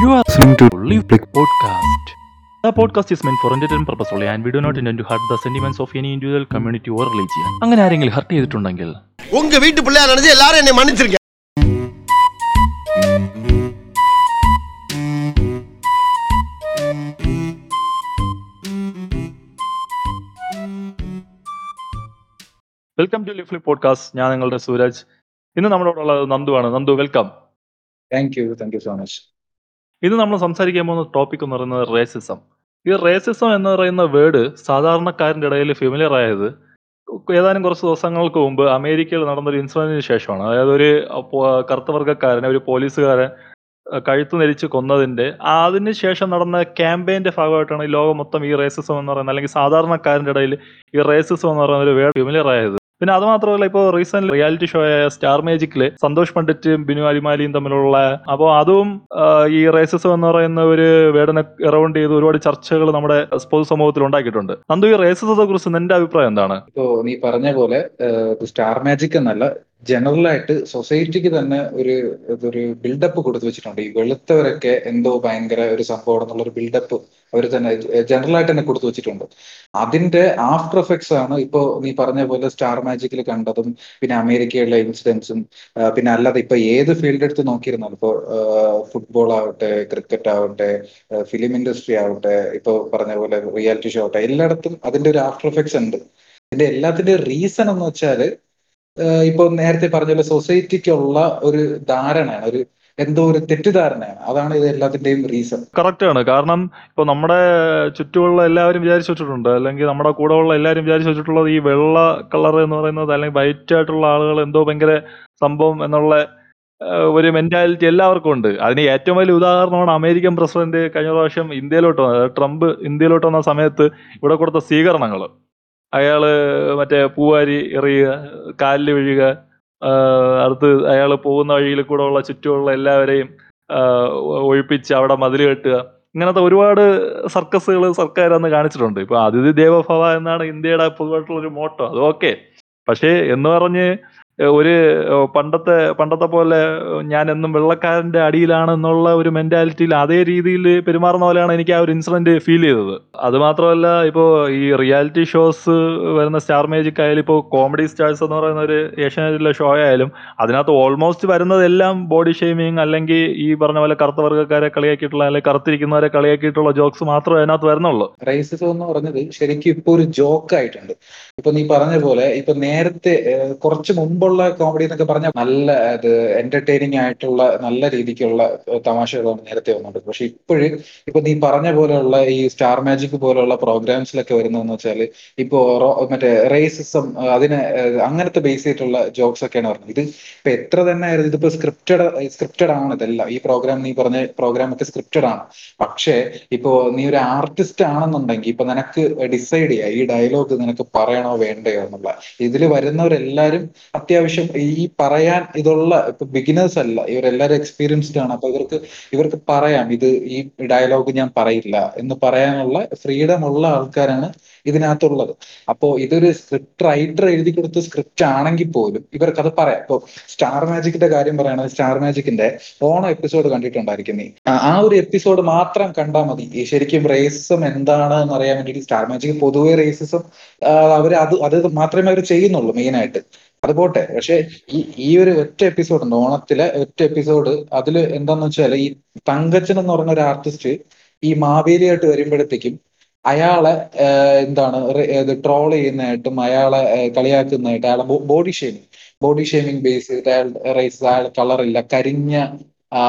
You are listening to Live Click Podcast. The podcast is meant for entertainment purpose only and we do not intend to hurt the sentiments of any individual community or religion. അങ്ങനെ ആരെങ്കിലും hurt ചെയ്തിട്ടുണ്ടെങ്കിൽ உங்க வீட்டு பிள்ளையா நினைச்சு எல்லாரும் என்னை மன்னிச்சிருங்க welcome to live flip podcast ഞാൻ നിങ്ങളുടെ സൂരജ് ഇന്ന് നമ്മളോടുള്ള നന്ദുവാണ് Nandu welcome thank you thank you so much ഇന്ന് നമ്മൾ സംസാരിക്കാൻ പോകുന്ന ടോപ്പിക് എന്ന് പറയുന്നത് റേസിസം ഈ റേസിസം എന്ന് പറയുന്ന വേർഡ് സാധാരണക്കാരന്റെ ഇടയിൽ ഫെമിലിയർ ആയത് ഏതാനും കുറച്ച് ദിവസങ്ങൾക്ക് മുമ്പ് അമേരിക്കയിൽ നടന്നൊരു ഇൻസിഡന്റിന് ശേഷമാണ്. അതായത് ഒരു പോ- ഒരു പോലീസുകാരൻ കഴുത്തു നെരിച്ച് കൊന്നതിന്റെ അതിന് ശേഷം നടന്ന ക്യാമ്പയിന്റെ ഭാഗമായിട്ടാണ് ഈ ലോകം മൊത്തം ഈ റേസിസം എന്ന് പറയുന്നത്. അല്ലെങ്കിൽ സാധാരണക്കാരന്റെ ഇടയിൽ ഈ റേസിസം എന്ന് പറയുന്ന ഒരു വേർഡ് ഫെമിലിയർ ആയത്. പിന്നെ അത് മാത്രമല്ല ഇപ്പോൾ റീസെന്റ് റിയാലിറ്റി ഷോ ആയ സ്റ്റാർ മേജിക്കിൽ സന്തോഷ് പണ്ഡിറ്റും ബിനു അലിമാലിയും തമ്മിലുള്ള അപ്പോൾ അതും ഈ റേസിസം എന്ന് പറയുന്ന ഒരു വേർഡിനെ എറൗണ്ട് ചെയ്ത് ഒരുപാട് ചർച്ചകൾ നമ്മുടെ പൊതു സമൂഹത്തിൽ ഉണ്ടാക്കിയിട്ടുണ്ട്. നന്ദു ഈ റേസിസത്തെ കുറിച്ച് നിന്റെ അഭിപ്രായം എന്താണ്? ഇപ്പോ നീ പറഞ്ഞ പോലെ സ്റ്റാർ മാജിക് എന്നല്ല ജനറൽ ആയിട്ട് സൊസൈറ്റിക്ക് തന്നെ ഒരു ഇതൊരു ബിൽഡപ്പ് കൊടുത്തു വെച്ചിട്ടുണ്ട്. ഈ വെളുത്തവരൊക്കെ എന്തോ ഭയങ്കര ഒരു സംഭവം എന്നുള്ള ഒരു ബിൽഡപ്പ് അവർ തന്നെ ജനറലായിട്ട് തന്നെ കൊടുത്തു വെച്ചിട്ടുണ്ട്. അതിന്റെ ആഫ്റ്റർ എഫക്ട്സ് ആണ് ഇപ്പോ നീ പറഞ്ഞ പോലെ സ്റ്റാർ മാജിക്കിൽ കണ്ടതും പിന്നെ അമേരിക്കയിലെ ഇൻസിഡൻസും പിന്നെ അല്ലാതെ ഇപ്പൊ ഏത് ഫീൽഡ് എടുത്ത് നോക്കിയിരുന്നാലും ഇപ്പോ ഫുട്ബോൾ ആവട്ടെ ക്രിക്കറ്റ് ആവട്ടെ ഫിലിം ഇൻഡസ്ട്രി ആവട്ടെ ഇപ്പൊ പറഞ്ഞ പോലെ റിയാലിറ്റി ഷോ ആവട്ടെ എല്ലായിടത്തും അതിന്റെ ഒരു ആഫ്റ്റർ എഫക്ട്സ് ഉണ്ട്. ഇതിന്റെ എല്ലാത്തിന്റെ റീസൺ എന്ന് വെച്ചാൽ ഇപ്പൊ നേരത്തെ പറഞ്ഞ സൊസൈറ്റിക്കുള്ള ഒരു ധാരണയാണ് ഒരു എന്തോ ഒരു തെറ്റിദ്ധാരണയാണ്. അതാണ് ഇത് എല്ലാത്തിന്റെയും റീസൺ കറക്റ്റ് ആണ്. കാരണം ഇപ്പൊ നമ്മുടെ ചുറ്റുമുള്ള എല്ലാവരും വിചാരിച്ചു വെച്ചിട്ടുണ്ട് അല്ലെങ്കിൽ നമ്മുടെ കൂടെ ഉള്ള എല്ലാവരും വിചാരിച്ചു വെച്ചിട്ടുള്ളത് ഈ വെള്ള കളർ എന്ന് പറയുന്നത് അല്ലെങ്കിൽ വൈറ്റ് ആയിട്ടുള്ള ആളുകൾ എന്തോ ഭയങ്കര സംഭവം എന്നുള്ള ഒരു മെന്റാലിറ്റി എല്ലാവർക്കും ഉണ്ട്. അതിന് ഏറ്റവും വലിയ ഉദാഹരണമാണ് അമേരിക്കൻ പ്രസിഡന്റ് കഴിഞ്ഞ പ്രാവശ്യം ഇന്ത്യയിലോട്ട് ട്രംപ് ഇന്ത്യയിലോട്ട് വന്ന സമയത്ത് ഇവിടെ കൊടുത്ത സ്വീകരണങ്ങൾ അയാൾ മറ്റേ പൂവാരി എറിയുക കാലിൽ വീഴുക അടുത്ത് അയാൾ പോകുന്ന വഴിയിൽ കൂടെ ഉള്ള ചുറ്റുമുള്ള എല്ലാവരെയും ഒഴിപ്പിച്ച് അവിടെ മതിൽ കെട്ടുക. ഇങ്ങനത്തെ ഒരുപാട് സർക്കസുകൾ സർക്കാർ അന്ന് കാണിച്ചിട്ടുണ്ട്. ഇപ്പൊ അതിഥി ദേവഭവ എന്നാണ് ഇന്ത്യയുടെ പൊതുവായിട്ടുള്ള ഒരു മോട്ടോ. അത് ഓക്കെ പക്ഷേ എന്ന് പറഞ്ഞ് ഒരു പണ്ടത്തെ പണ്ടത്തെ പോലെ ഞാൻ എന്നും വെള്ളക്കാരന്റെ അടിയിലാണ് എന്നുള്ള ഒരു മെന്റാലിറ്റിയിൽ അതേ രീതിയിൽ പെരുമാറുന്ന പോലെയാണ് എനിക്ക് ആ ഒരു ഇൻസിഡന്റ് ഫീൽ ചെയ്തത്. അത് മാത്രമല്ല ഇപ്പോ ഈ റിയാലിറ്റി ഷോസ് വരുന്ന സ്റ്റാർ മേജിക് ആയാലും ഇപ്പോൾ കോമഡി സ്റ്റാർസ് എന്ന് പറയുന്ന ഒരു ഏഷ്യാനെറ്റിലെ ഷോ ആയാലും അതിനകത്ത് ഓൾമോസ്റ്റ് വരുന്നതെല്ലാം ബോഡി ഷെയ്മിങ് അല്ലെങ്കിൽ ഈ പറഞ്ഞ പോലെ കറുത്ത വർഗക്കാരെ കളിയാക്കിയിട്ടുള്ള അല്ലെങ്കിൽ കറുത്തിരിക്കുന്നവരെ കളിയാക്കിയിട്ടുള്ള ജോക്സ് മാത്രമേ അതിനകത്ത് വരുന്നുള്ളൂ. റേസിസം എന്ന് പറഞ്ഞത് ശരിക്കും ഇപ്പൊ ഒരു ജോക്ക് ആയിട്ടുണ്ട് ഇപ്പൊ നീ പറഞ്ഞ പോലെ ഇപ്പൊ നേരത്തെ കുറച്ച് കുറച്ച് മുമ്പുള്ള കോമഡി എന്നൊക്കെ പറഞ്ഞാൽ നല്ല അത് എന്റർടൈനിങ് ആയിട്ടുള്ള നല്ല രീതിക്കുള്ള തമാശകളാണ് നേരത്തെ വന്നുണ്ട് പക്ഷെ ഇപ്പോഴും ഇപ്പൊ നീ പറഞ്ഞ പോലെയുള്ള ഈ സ്റ്റാർ മാജിക് പോലെയുള്ള പ്രോഗ്രാംസിലൊക്കെ വരുന്നതെന്ന് വെച്ചാൽ ഇപ്പോ മറ്റേ റേസിസം അതിനെ അങ്ങനത്തെ ബേസ് ചെയ്തിട്ടുള്ള ജോക്സ് ഒക്കെയാണ് പറഞ്ഞത് ഇത് ഇപ്പൊ എത്ര തന്നെ ആയിരുന്നു ഇതിപ്പോ സ്ക്രിപ്റ്റഡ് സ്ക്രിപ്റ്റഡ് ആണ് ഇതെല്ലാം. ഈ പ്രോഗ്രാം നീ പറഞ്ഞ പ്രോഗ്രാം ഒക്കെ സ്ക്രിപ്റ്റഡ് ആണ്. പക്ഷേ ഇപ്പോ നീ ഒരു ആർട്ടിസ്റ്റ് ആണെന്നുണ്ടെങ്കിൽ ഇപ്പൊ നിനക്ക് ഡിസൈഡ് ചെയ്യാം ഈ ഡയലോഗ് നിനക്ക് പറയണോ വേണ്ടയോ എന്നുള്ള. ഇതിൽ വരുന്നവരെല്ലാരും അത്യാവശ്യം ഈ പറയാൻ ഇതുള്ള ഇപ്പൊ ബിഗിനേഴ്സ് അല്ല ഇവരെല്ലാരും എക്സ്പീരിയൻസ്ഡ് ആണ്. അപ്പൊ ഇവർക്ക് ഇവർക്ക് പറയാം ഇത് ഈ ഡയലോഗ് ഞാൻ പറയില്ല എന്ന് പറയാനുള്ള ഫ്രീഡം ഉള്ള ആൾക്കാരാണ് ഇതിനകത്തുള്ളത്. അപ്പോ ഇതൊരു സ്ക്രിപ്റ്റ് റൈറ്റർ എഴുതി കൊടുത്ത സ്ക്രിപ്റ്റ് ആണെങ്കിൽ പോലും ഇവർക്ക് അത് പറയാം. ഇപ്പൊ സ്റ്റാർ മാജിക്കിന്റെ കാര്യം പറയുകയാണെങ്കിൽ സ്റ്റാർ മാജിക്കിന്റെ ഓണം എപ്പിസോഡ് കണ്ടിട്ടുണ്ടായിരിക്കും നീ. ആ ഒരു എപ്പിസോഡ് മാത്രം കണ്ടാൽ മതി. ശരിക്കും റേസിസം എന്താണ് എന്ന് അറിയാൻ വേണ്ടിയിട്ട് സ്റ്റാർ മാജിക് പൊതുവെ റേസിസം അവർ അത് അത് മാത്രമേ അവർ ചെയ്യുന്നുള്ളൂ മെയിൻ ആയിട്ട്. അത് പോട്ടെ. പക്ഷെ ഈ ഈ ഒരു ഒറ്റ എപ്പിസോഡ് ഉണ്ട് ഓണത്തിലെ ഒറ്റ എപ്പിസോഡ് അതിൽ എന്താന്ന് വെച്ചാൽ ഈ തങ്കച്ചൻ എന്ന് പറഞ്ഞ ഒരു ആർട്ടിസ്റ്റ് ഈ മാവേലിയായിട്ട് വരുമ്പോഴത്തേക്കും അയാളെ എന്താണ് ട്രോൾ ചെയ്യുന്നതായിട്ടും അയാളെ കളിയാക്കുന്നതായിട്ട് അയാളെ body shaming body shaming base അയാൾ റേസ് അയാൾ കളറില്ല കരിഞ്ഞ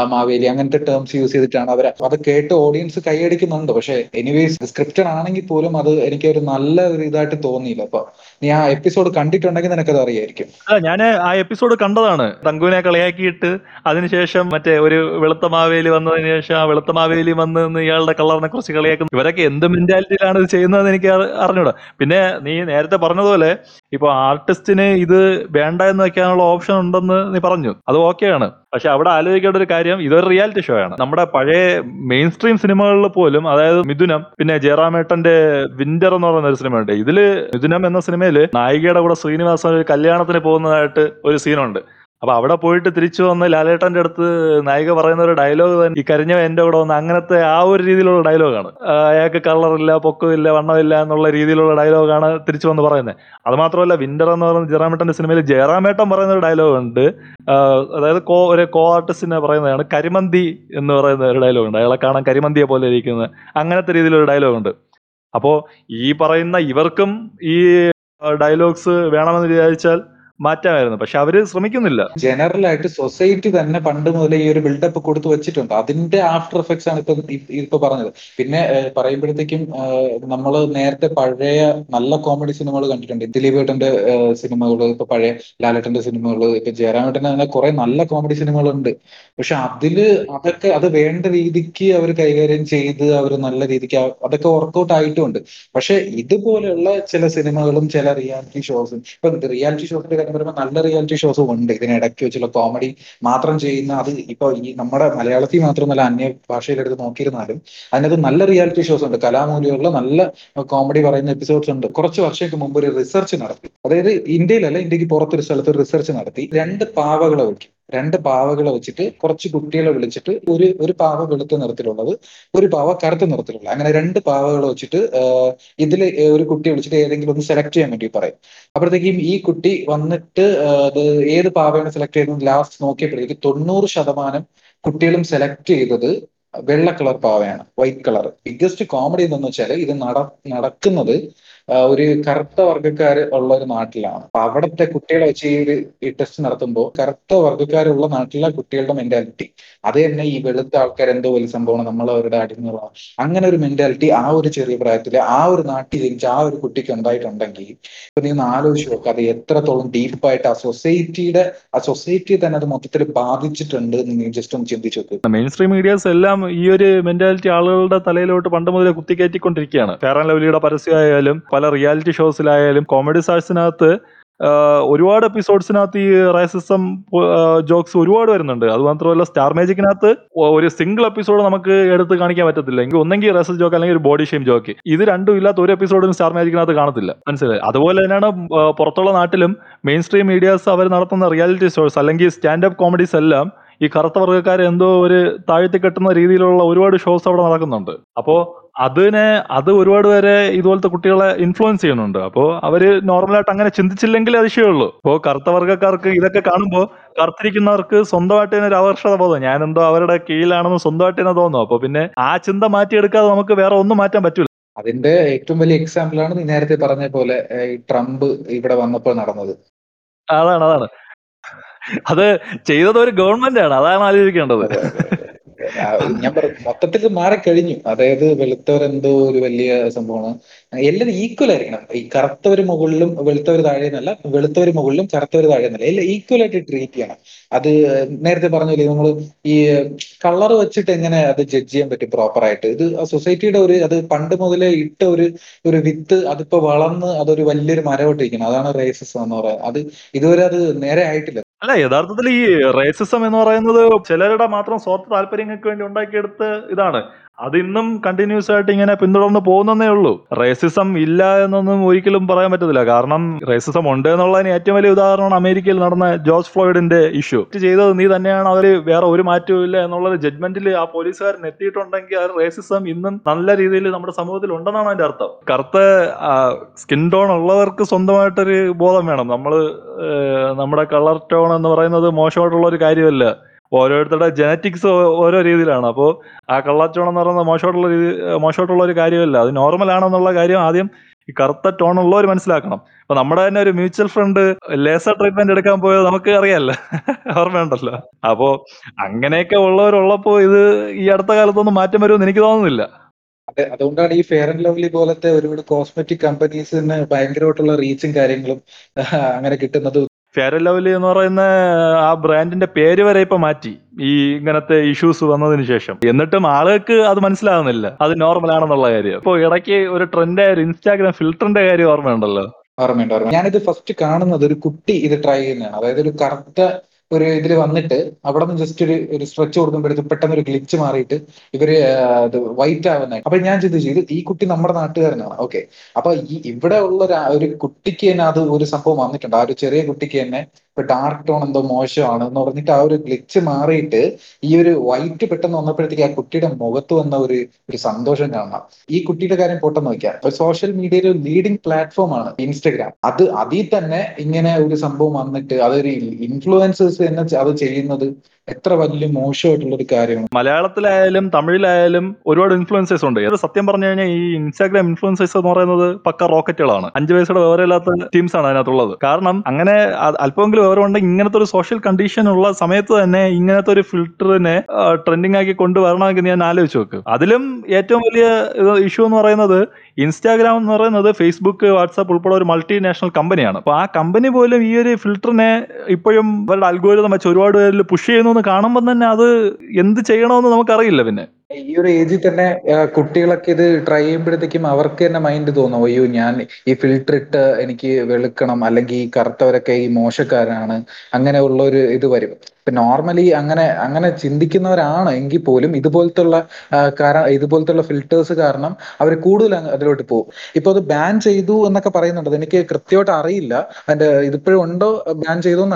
മാവേലി അങ്ങനത്തെ ടേംസ് യൂസ് ചെയ്തിട്ടാണ് അവർ അത് കേട്ട് ഓഡിയൻസ് കൈയടിക്കുന്നുണ്ട്. പക്ഷെ എനിവേസ് സ്ക്രിപ്റ്റഡ് ആണെങ്കിൽ പോലും അത് എനിക്ക് ഒരു നല്ല ഒരു ഇതായിട്ട് തോന്നിയില്ല. അപ്പൊ നീ ആ എപ്പിസോഡ് കണ്ടിട്ടുണ്ടെങ്കിൽ നിനക്കത് അറിയായിരിക്കും. ഞാൻ ആ എപ്പിസോഡ് കണ്ടതാണ്. തങ്കുവിനെ കളിയാക്കിയിട്ട് അതിനുശേഷം മറ്റേ ഒരു വെളുത്ത മാവേലി വന്നതിന് ശേഷം ആ വെളുത്ത മാവേലി വന്ന് ഇയാളുടെ കളറിനെ കുറിച്ച് കളിയാക്കുന്നു. ഇവരൊക്കെ എന്ത് മെന്റാലിറ്റിയിലാണ് ഇത് ചെയ്യുന്നത് എനിക്ക് അറി- അറിഞ്ഞൂടാ. പിന്നെ നീ നേരത്തെ പറഞ്ഞതുപോലെ ഇപ്പൊ ആർട്ടിസ്റ്റിന് ഇത് വേണ്ട എന്ന് വെക്കാനുള്ള ഓപ്ഷൻ ഉണ്ടെന്ന് നീ പറഞ്ഞു. അത് ഓക്കെയാണ് പക്ഷെ അവിടെ ആലോചിക്കേണ്ട ഒരു കാര്യം ഇതൊരു റിയാലിറ്റി ഷോ ആണ്. നമ്മുടെ പഴയ മെയിൻ സ്ട്രീം സിനിമകളിൽ പോലും അതായത് മിഥുനം പിന്നെ ജയറാമേട്ടന്റെ വിന്റർ എന്ന് പറയുന്ന ഒരു സിനിമയുണ്ട്. ഇതിൽ മിഥുനം എന്ന സിനിമയിൽ നായികയുടെ കൂടെ ശ്രീനിവാസൻ ഒരു കല്യാണത്തിന് പോകുന്നതായിട്ട് ഒരു സീനുണ്ട് അപ്പൊ അവിടെ പോയിട്ട് തിരിച്ചു വന്ന് ലാലേട്ടന്റെ അടുത്ത് നായിക പറയുന്ന ഒരു ഡയലോഗ് തന്നെ. ഈ കരിഞ്ഞ എന്റെ കൂടെ വന്ന് അങ്ങനത്തെ ആ ഒരു രീതിയിലുള്ള ഡയലോഗാണ് അയാൾക്ക് കളറില്ല പൊക്കമില്ല വണ്ണമില്ല എന്നുള്ള രീതിയിലുള്ള ഡയലോഗാണ് തിരിച്ചു വന്ന് പറയുന്നത്. അത് മാത്രമല്ല വിന്റർ എന്ന് പറയുന്ന ജയറാമേട്ടന്റെ സിനിമയിൽ ജയറാമേട്ടൻ പറയുന്ന ഒരു ഡയലോഗ് ഉണ്ട്. അതായത് കോ ഒരു കോ ആർട്ടിസ്റ്റിനെ പറയുന്നതാണ് കരിമന്തി എന്ന് പറയുന്ന ഒരു ഡയലോഗ് ഉണ്ട്. അയാളെ കാണാൻ കരിമന്തിയെ പോലെ ഇരിക്കുന്നത് അങ്ങനത്തെ രീതിയിലൊരു ഡയലോഗ് ഉണ്ട്. അപ്പോ ഈ പറയുന്ന ഇവർക്കും ഈ ഡയലോഗ്സ് വേണമെന്ന് വിചാരിച്ചാൽ മാറ്റാമായിരുന്നു. പക്ഷെ അവർ ശ്രമിക്കുന്നില്ല. ജനറൽ ആയിട്ട് സൊസൈറ്റി തന്നെ പണ്ട് മുതലേ ഈ ഒരു ബിൽഡപ്പ് കൊടുത്തു വെച്ചിട്ടുണ്ട്. അതിന്റെ ആഫ്റ്റർ എഫക്ട്സ് ആണ് ഇപ്പൊ ഇപ്പൊ പറഞ്ഞത്. പിന്നെ പറയുമ്പോഴത്തേക്കും നമ്മൾ നേരത്തെ പഴയ നല്ല കോമഡി സിനിമകൾ കണ്ടിട്ടുണ്ട്. ദിലീപ് ഏട്ടന്റെ സിനിമകൾ ഇപ്പൊ പഴയ ലാലേട്ടന്റെ സിനിമകൾ ഇപ്പൊ ജയറാമേട്ടന്റെ തന്നെ കുറെ നല്ല കോമഡി സിനിമകളുണ്ട്. പക്ഷെ അതിൽ അതൊക്കെ അത് വേണ്ട രീതിക്ക് അവർ കൈകാര്യം ചെയ്ത് അവർ നല്ല രീതിക്ക് അതൊക്കെ വർക്കൗട്ട് ആയിട്ടുമുണ്ട് പക്ഷെ ഇതുപോലെയുള്ള ചില സിനിമകളും ചില റിയാലിറ്റി ഷോസും ഇപ്പൊ റിയാലിറ്റി ഷോസിന്റെ കാര്യം പറയുമ്പോൾ നല്ല റിയാലിറ്റി ഷോസും ഉണ്ട്. ഇതിനിടയ്ക്ക് വെച്ചുള്ള കോമഡി മാത്രം ചെയ്യുന്ന അത് ഇപ്പൊ ഈ നമ്മുടെ മലയാളത്തിൽ മാത്രമല്ല അന്യ ഭാഷയിലെടുത്ത് നോക്കിയിരുന്നാലും അതിനകത്ത് നല്ല റിയാലിറ്റി ഷോസ് ഉണ്ട്. കലാമൂല്യമുള്ള നല്ല കോമഡി പറയുന്ന എപ്പിസോഡ്സ് ഉണ്ട്. കുറച്ച് വർഷങ്ങൾക്ക് മുമ്പ് ഒരു റിസർച്ച് നടത്തി. അതായത് ഇന്ത്യയിലല്ല ഇന്ത്യയ്ക്ക് പുറത്തൊരു സ്ഥലത്ത് റിസർച്ച് നടത്തി. രണ്ട് പാവകളെ വെക്കും രണ്ട് പാവകളെ വെച്ചിട്ട് കുറച്ച് കുട്ടികളെ വിളിച്ചിട്ട് ഒരു ഒരു പാവ വെളുത്ത നിറത്തിലുള്ളത് ഒരു പാവ കറുത്ത നിറത്തിലുള്ള. അങ്ങനെ രണ്ട് പാവകളെ വെച്ചിട്ട് ഇതിൽ ഒരു കുട്ടി വിളിച്ചിട്ട് ഏതെങ്കിലും ഒന്ന് സെലക്ട് ചെയ്യാൻ വേണ്ടി പറയും. അപ്പോഴത്തേക്കും ഈ കുട്ടി വന്നിട്ട് ഏത് പാവയാണ് സെലക്ട് ചെയ്തത് ലാസ്റ്റ് നോക്കിയപ്പോഴേക്ക് തൊണ്ണൂറ് ശതമാനം കുട്ടികളും സെലക്ട് ചെയ്തത് വെള്ള കളർ പാവയാണ് വൈറ്റ് കളർ ബിഗ്ഗസ്റ്റ് കോമഡി എന്താണെന്ന് വെച്ചാൽ ഇത് നട നടക്കുന്നത് ഒരു കറുത്ത വർഗക്കാർ ഉള്ള ഒരു നാട്ടിലാണ്. അപ്പൊ അവിടുത്തെ കുട്ടികളെ വെച്ച് ഈ ഒരു ഈ ടെസ്റ്റ് നടത്തുമ്പോൾ കറുത്ത വർഗക്കാരുള്ള നാട്ടിലെ കുട്ടികളുടെ മെന്റാലിറ്റി അത് തന്നെ ഈ വെളുത്ത ആൾക്കാർ എന്തോ വലിയ സംഭവമാണ് നമ്മൾ അവരുടെ അടിമകളാണ് അങ്ങനെ ഒരു മെന്റാലിറ്റി ആ ഒരു ചെറിയ പ്രായത്തിൽ ആ ഒരു നാട്ടിൽ ജനിച്ച ആ ഒരു കുട്ടിക്ക് ഉണ്ടായിട്ടുണ്ടെങ്കിൽ ഇപ്പൊ നീ ഒന്ന് ആലോചിച്ച് നോക്കുക അത് എത്രത്തോളം ഡീപ്പായിട്ട് ആ സൊസൈറ്റിയുടെ ആ സൊസൈറ്റി തന്നെ അത് മൊത്തത്തിൽ ബാധിച്ചിട്ടുണ്ട് എന്ന് നീ ജസ്റ്റ് ഒന്ന് ചിന്തിച്ചു നോക്കുക മെയിൻ സ്ട്രീം മീഡിയാസ് എല്ലാം ഈ ഒരു മെന്റാലിറ്റി ആളുകളുടെ തലയിലോട്ട് പണ്ട് മുതലേ കുത്തിക്കയറ്റിക്കൊണ്ടിരിക്കുകയാണ് ഫെയർ ആൻഡ് പരസ്യമായാലും പല റിയാലിറ്റി ഷോസിലായാലും കോമഡി സ്റ്റാർസിനകത്ത് ഒരുപാട് എപ്പിസോഡ്സിനകത്ത് ഈ റൈസിസം ജോക്സ് ഒരുപാട് വരുന്നുണ്ട്. അത് മാത്രമല്ല സ്റ്റാർ മാജിക്കിനകത്ത് ഒരു സിംഗിൾ എപ്പിസോഡ് നമുക്ക് എടുത്ത് കാണിക്കാൻ പറ്റത്തില്ല. എങ്കിൽ ഒന്നെങ്കിൽ റൈസസ് ജോക്ക് അല്ലെങ്കിൽ ഒരു ബോഡി ഷെയിം ജോക്ക്. ഇത് രണ്ടും ഇല്ലാത്ത ഒരു എപ്പിസോഡും സ്റ്റാർ മാജിക്കിനകത്ത് കാണത്തില്ല. മനസ്സിലായി? അതുപോലെ തന്നെയാണ് പുറത്തുള്ള നാട്ടിലും മെയിൻ സ്ട്രീം മീഡിയാസ് അവർ നടത്തുന്ന റിയാലിറ്റി ഷോസ് അല്ലെങ്കിൽ സ്റ്റാൻഡപ്പ് കോമഡീസ് എല്ലാം ഈ കറുത്ത വർഗക്കാരെ എന്തോ ഒരു താഴ്ത്തി കെട്ടുന്ന രീതിയിലുള്ള ഒരുപാട് ഷോസ് അവിടെ നടക്കുന്നുണ്ട്. അപ്പോ അതിനെ അത് ഒരുപാട് പേരെ ഇതുപോലത്തെ കുട്ടികളെ ഇൻഫ്ലുവൻസ് ചെയ്യുന്നുണ്ട്. അപ്പോൾ അവർ നോർമലായിട്ട് അങ്ങനെ ചിന്തിച്ചില്ലെങ്കിൽ അതിശയമുള്ളൂ അപ്പോൾ കറുത്ത വർഗക്കാർക്ക് ഇതൊക്കെ കാണുമ്പോൾ കറുത്തിരിക്കുന്നവർക്ക് സ്വന്തമായിട്ട് തന്നെ ഒരു ആകർഷത ബോധം ഞാനെന്തോ അവരുടെ കീഴിലാണെന്ന് സ്വന്തമായിട്ട് തന്നെ തോന്നുന്നു അപ്പോൾ പിന്നെ ആ ചിന്ത മാറ്റിയെടുക്കാതെ നമുക്ക് വേറെ ഒന്നും മാറ്റാൻ പറ്റില്ല അതിന്റെ ഏറ്റവും വലിയ എക്സാമ്പിൾ ആണ് നീ നേരത്തെ പറഞ്ഞ പോലെ ഈ ട്രംപ് ഇവിടെ വന്നപ്പോൾ നടന്നത്. അതാണ് അതാണ്. അത് ചെയ്തത് ഒരു ഗവൺമെന്റ് ആണ്. അതാണ് ആലോചിക്കേണ്ടത്. ഞാൻ പറഞ്ഞു മൊത്തത്തിൽ മാറിക്കഴിഞ്ഞു. അതായത് വെളുത്തവരെന്തോ ഒരു വലിയ സംഭവമാണ്. എല്ലാവരും ഈക്വൽ ആയിരിക്കണം. ഈ കറുത്തവർ മുകളിലും വെളുത്തവർ താഴെ എന്നല്ല വെളുത്തവർ മുകളിലും കറുത്തവർ താഴെ എന്നല്ല എല്ലാം ഈക്വൽ ആയിട്ട് ട്രീറ്റ് ചെയ്യണം. അത് നേരത്തെ പറഞ്ഞില്ലേ നമ്മൾ ഈ കളർ വെച്ചിട്ട് എങ്ങനെ അത് ജഡ്ജ് ചെയ്യാൻ പറ്റും പ്രോപ്പർ ആയിട്ട്? ഇത് സൊസൈറ്റിയുടെ ഒരു അത് പണ്ട് മുതലേ ഇട്ട ഒരു ഒരു വിത്ത് അതിപ്പോ വളർന്ന് അതൊരു വലിയൊരു മരവിട്ടിരിക്കണം അതാണ് റേസസ് എന്ന് പറയുന്നത് അത് ഇതുവരെ അത് നേരെ ആയിട്ടില്ല. അല്ല യഥാർത്ഥത്തിൽ ഈ റേസിസം എന്ന് പറയുന്നത് ചിലരുടെ മാത്രം സ്വാർത്ഥ താല്പര്യങ്ങൾക്ക് വേണ്ടി ഉണ്ടാക്കിയെടുത്ത ഇതാണ്. അത് ഇന്നും കണ്ടിന്യൂസ് ആയിട്ട് ഇങ്ങനെ പിന്തുടർന്ന് പോകുന്നതേ ഉള്ളൂ. റേസിസം ഇല്ല എന്നൊന്നും ഒരിക്കലും പറയാൻ പറ്റത്തില്ല. കാരണം റേസിസം ഉണ്ട് എന്നുള്ളതിന് ഏറ്റവും വലിയ ഉദാഹരണമാണ് അമേരിക്കയിൽ നടന്ന ജോർജ് ഫ്ലോയിഡിന്റെ ഇഷ്യൂ ചെയ്തത് നീ തന്നെയാണ് അവർ വേറെ ഒരു മാറ്റവും ഇല്ല എന്നുള്ളത് ജഡ്ജ്മെന്റിൽ ആ പോലീസുകാരൻ എത്തിയിട്ടുണ്ടെങ്കിൽ ആ റേസിസം ഇന്നും നല്ല രീതിയിൽ നമ്മുടെ സമൂഹത്തിൽ ഉണ്ടെന്നാണ് അതിന്റെ അർത്ഥം. കറുത്ത സ്കിൻ ടോൺ ഉള്ളവർക്ക് സ്വന്തമായിട്ടൊരു ബോധം വേണം. നമ്മൾ നമ്മുടെ കളർ ടോൺ എന്ന് പറയുന്നത് മോശമായിട്ടുള്ള ഒരു കാര്യമല്ല. ഓരോരുത്തരുടെ ജനറ്റിക്സ് ഓരോ രീതിയിലാണ്. അപ്പോൾ ആ കള്ളാച്ചോണം എന്ന് പറയുന്നത് മോശമായിട്ടുള്ള രീതി മോശമായിട്ടുള്ള ഒരു കാര്യമല്ല. അത് നോർമൽ ആണെന്നുള്ള കാര്യം ആദ്യം ഈ കറുത്ത ടോൺ ഉള്ളവർ മനസ്സിലാക്കണം. അപ്പൊ നമ്മുടെ തന്നെ ഒരു മ്യൂച്വൽ ഫ്രണ്ട് ലേസർ ട്രീറ്റ്മെന്റ് എടുക്കാൻ പോയത് നമുക്ക് അറിയാമല്ലോ ഓർമ്മയുണ്ടല്ലോ. അപ്പോ അങ്ങനെയൊക്കെ ഉള്ളവരുള്ളപ്പോ ഇത് ഈ അടുത്ത കാലത്തൊന്നും മാറ്റം വരുമെന്ന് എനിക്ക് തോന്നുന്നില്ല. അതുകൊണ്ടാണ് ഈ ഫെയർ ആൻഡ് ലവ്ലി പോലത്തെ ഒരുപാട് കോസ്മെറ്റിക് കമ്പനീസിന് ഭയങ്കരമായിട്ടുള്ള റീച്ചും കാര്യങ്ങളും അങ്ങനെ കിട്ടുന്നത് ഫെയർ ലവ്ലി എന്ന് പറയുന്ന ആ ബ്രാൻഡിന്റെ പേര് വരെ ഇപ്പൊ മാറ്റി. ഈ ഇങ്ങനത്തെ ഇഷ്യൂസ് വന്നതിന് ശേഷം. എന്നിട്ടും ആളുകൾക്ക് അത് മനസ്സിലാകുന്നില്ല അത് നോർമൽ ആണെന്നുള്ള കാര്യം. ഇപ്പൊ ഇടയ്ക്ക് ഒരു ട്രെൻഡ് ഒരു ഇൻസ്റ്റാഗ്രാം ഫിൽറ്ററിന്റെ കാര്യം ഓർമ്മയുണ്ടല്ലോ? ഓർമ്മയുണ്ട് ഓർമ്മ ഞാനിത് ഫസ്റ്റ് കാണുന്നത് ഒരു കുട്ടി ഇത് ട്രൈ ചെയ്യുന്നതാണ്. അതായത് ഒരു കറുത്ത ഒരു ഇതിൽ വന്നിട്ട് അവിടെ നിന്ന് ജസ്റ്റ് ഒരു ഒരു സ്ട്രെച്ച് കൊടുക്കുമ്പോഴത്തേക്ക് പെട്ടെന്ന് ഒരു ഗ്ലിച്ച് മാറിയിട്ട് ഇവർ വൈറ്റ് ആവുന്നതായി അപ്പൊ ഞാൻ ചിന്തിച്ചു ഇത് ഈ കുട്ടി നമ്മുടെ നാട്ടുകാരനാണ്. ഓക്കെ അപ്പൊ ഈ ഇവിടെ ഉള്ള ഒരു കുട്ടിക്ക് തന്നെ അത് ഒരു സംഭവം വന്നിട്ടുണ്ട്. ആ ഒരു ചെറിയ കുട്ടിക്ക് തന്നെ ഇപ്പൊ ഡാർക്ക് ടോൺ എന്തോ മോശമാണ് എന്ന് പറഞ്ഞിട്ട് ആ ഒരു ഗ്ലിച്ച് മാറിയിട്ട് ഈ ഒരു വൈറ്റ് പെട്ടെന്ന് വന്നപ്പോഴത്തേക്ക് ആ കുട്ടിയുടെ മുഖത്ത് വന്ന ഒരു ഒരു സന്തോഷം കാണാം. ഈ കുട്ടിയുടെ കാര്യം പൊട്ടെന്ന് നോക്കിയാൽ ഇപ്പൊ സോഷ്യൽ മീഡിയയിൽ ഒരു ലീഡിംഗ് പ്ലാറ്റ്ഫോം ആണ് ഇൻസ്റ്റഗ്രാം അത് അതിൽ തന്നെ ഇങ്ങനെ ഒരു സംഭവം വന്നിട്ട് അതൊരു ഇൻഫ്ലുവൻസേഴ്സ് തന്നെ അത് ചെയ്യുന്നത് എത്ര വലിയ മോശമായിട്ടുള്ള ഒരു കാര്യമാണ്. മലയാളത്തിലായാലും തമിഴിലായാലും ഒരുപാട് ഇൻഫ്ലുവൻസേഴ്സ് ഉണ്ട്. ഏത് സത്യം പറഞ്ഞു കഴിഞ്ഞാൽ ഈ ഇൻസ്റ്റാഗ്രാം ഇൻഫ്ലുവൻസേഴ്സ് എന്ന് പറയുന്നത് പക്ക റോക്കറ്റുകളാണ്. അഞ്ചു വയസ്സുടെ വിവരമില്ലാത്ത ടീംസ് ആണ് അതിനകത്തുള്ളത്. കാരണം അങ്ങനെ അല്പമെങ്കിലും വിവരമുണ്ടെങ്കിൽ ഇങ്ങനത്തെ ഒരു സോഷ്യൽ കണ്ടീഷൻ ഉള്ള സമയത്ത് തന്നെ ഇങ്ങനത്തെ ഒരു ഫിൽറ്ററിനെ ട്രെൻഡിങ് ആക്കി കൊണ്ടുവരണമെങ്കിൽ ഞാൻ ആലോചിച്ച് നോക്ക്. അതിലും ഏറ്റവും വലിയ ഇഷ്യൂ എന്ന് പറയുന്നത് ഇൻസ്റ്റാഗ്രാം എന്ന് പറയുന്നത് ഫേസ്ബുക്ക് വാട്സാപ്പ് ഉൾപ്പെടെ ഒരു മൾട്ടിനാഷണൽ കമ്പനിയാണ് അപ്പോൾ ആ കമ്പനി പോലും ഈ ഒരു ഫിൽറ്ററിനെ ഇപ്പോഴും അവരുടെ അൽഗോരിതം വെച്ച് ഒരുപാട് പേരിൽ പുഷ് ചെയ്യുന്നു എന്ന് കാണുമ്പോൾ തന്നെ അത് എന്ത് ചെയ്യണമെന്ന് നമുക്കറിയില്ല പിന്നെ. ഈ ഒരു ഏജിൽ തന്നെ കുട്ടികളൊക്കെ ഇത് ട്രൈ ചെയ്യുമ്പോഴത്തേക്കും അവർക്ക് തന്നെ മൈൻഡ് തോന്നും. അയ്യോ ഞാൻ ഈ ഫിൽറ്റർ ഇട്ട് എനിക്ക് വെളുക്കണം. അല്ലെങ്കിൽ ഈ കറുത്തവരൊക്കെ ഈ മോശക്കാരാണ്. അങ്ങനെയുള്ള ഒരു ഇത് വരും. ഇപ്പൊ നോർമലി അങ്ങനെ അങ്ങനെ ചിന്തിക്കുന്നവരാണ് എങ്കിൽ പോലും ഇതുപോലത്തെ ഉള്ള കാരണം ഇതുപോലത്തെ ഉള്ള ഫിൽറ്റേഴ്സ് കാരണം അവർ കൂടുതൽ അതിലോട്ട് പോകും. ഇപ്പൊ അത് ബാൻ ചെയ്തു എന്നൊക്കെ പറയുന്നുണ്ട്. എനിക്ക് കൃത്യമായിട്ട് അറിയില്ല. അതിന്റെ ഇതിപ്പോഴും ഉണ്ടോ ബാൻ ചെയ്തോ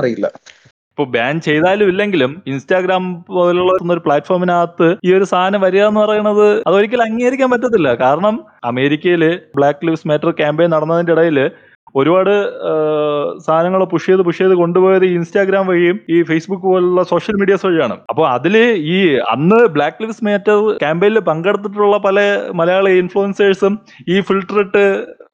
ഇപ്പൊ ബാൻ ചെയ്താലും ഇല്ലെങ്കിലും ഇൻസ്റ്റാഗ്രാം പോലുള്ള ഒരു പ്ലാറ്റ്ഫോമിനകത്ത് ഈ ഒരു സാധനം വരിക എന്ന് പറയുന്നത് അതൊരിക്കലും അംഗീകരിക്കാൻ പറ്റത്തില്ല. കാരണം അമേരിക്കയിൽ ബ്ലാക്ക് ലിവ്സ് മാറ്റർ ക്യാമ്പയിൻ നടന്നതിന്റെ ഇടയിൽ ഒരുപാട് സാധനങ്ങൾ പുഷ് ചെയ്ത് പുഷ് ചെയ്ത് കൊണ്ടുപോയത് ഇൻസ്റ്റാഗ്രാം വഴിയും ഈ ഫേസ്ബുക്ക് പോലുള്ള സോഷ്യൽ മീഡിയാസ് വഴിയാണ്. അപ്പോൾ അതിൽ ഈ അന്ന് ബ്ലാക്ക് ലിവ്സ് മാറ്റർ ക്യാമ്പയിനിൽ പങ്കെടുത്തിട്ടുള്ള പല മലയാളി ഇൻഫ്ലുവൻസേഴ്സും ഈ ഫിൽട്ടർ ഇട്ട്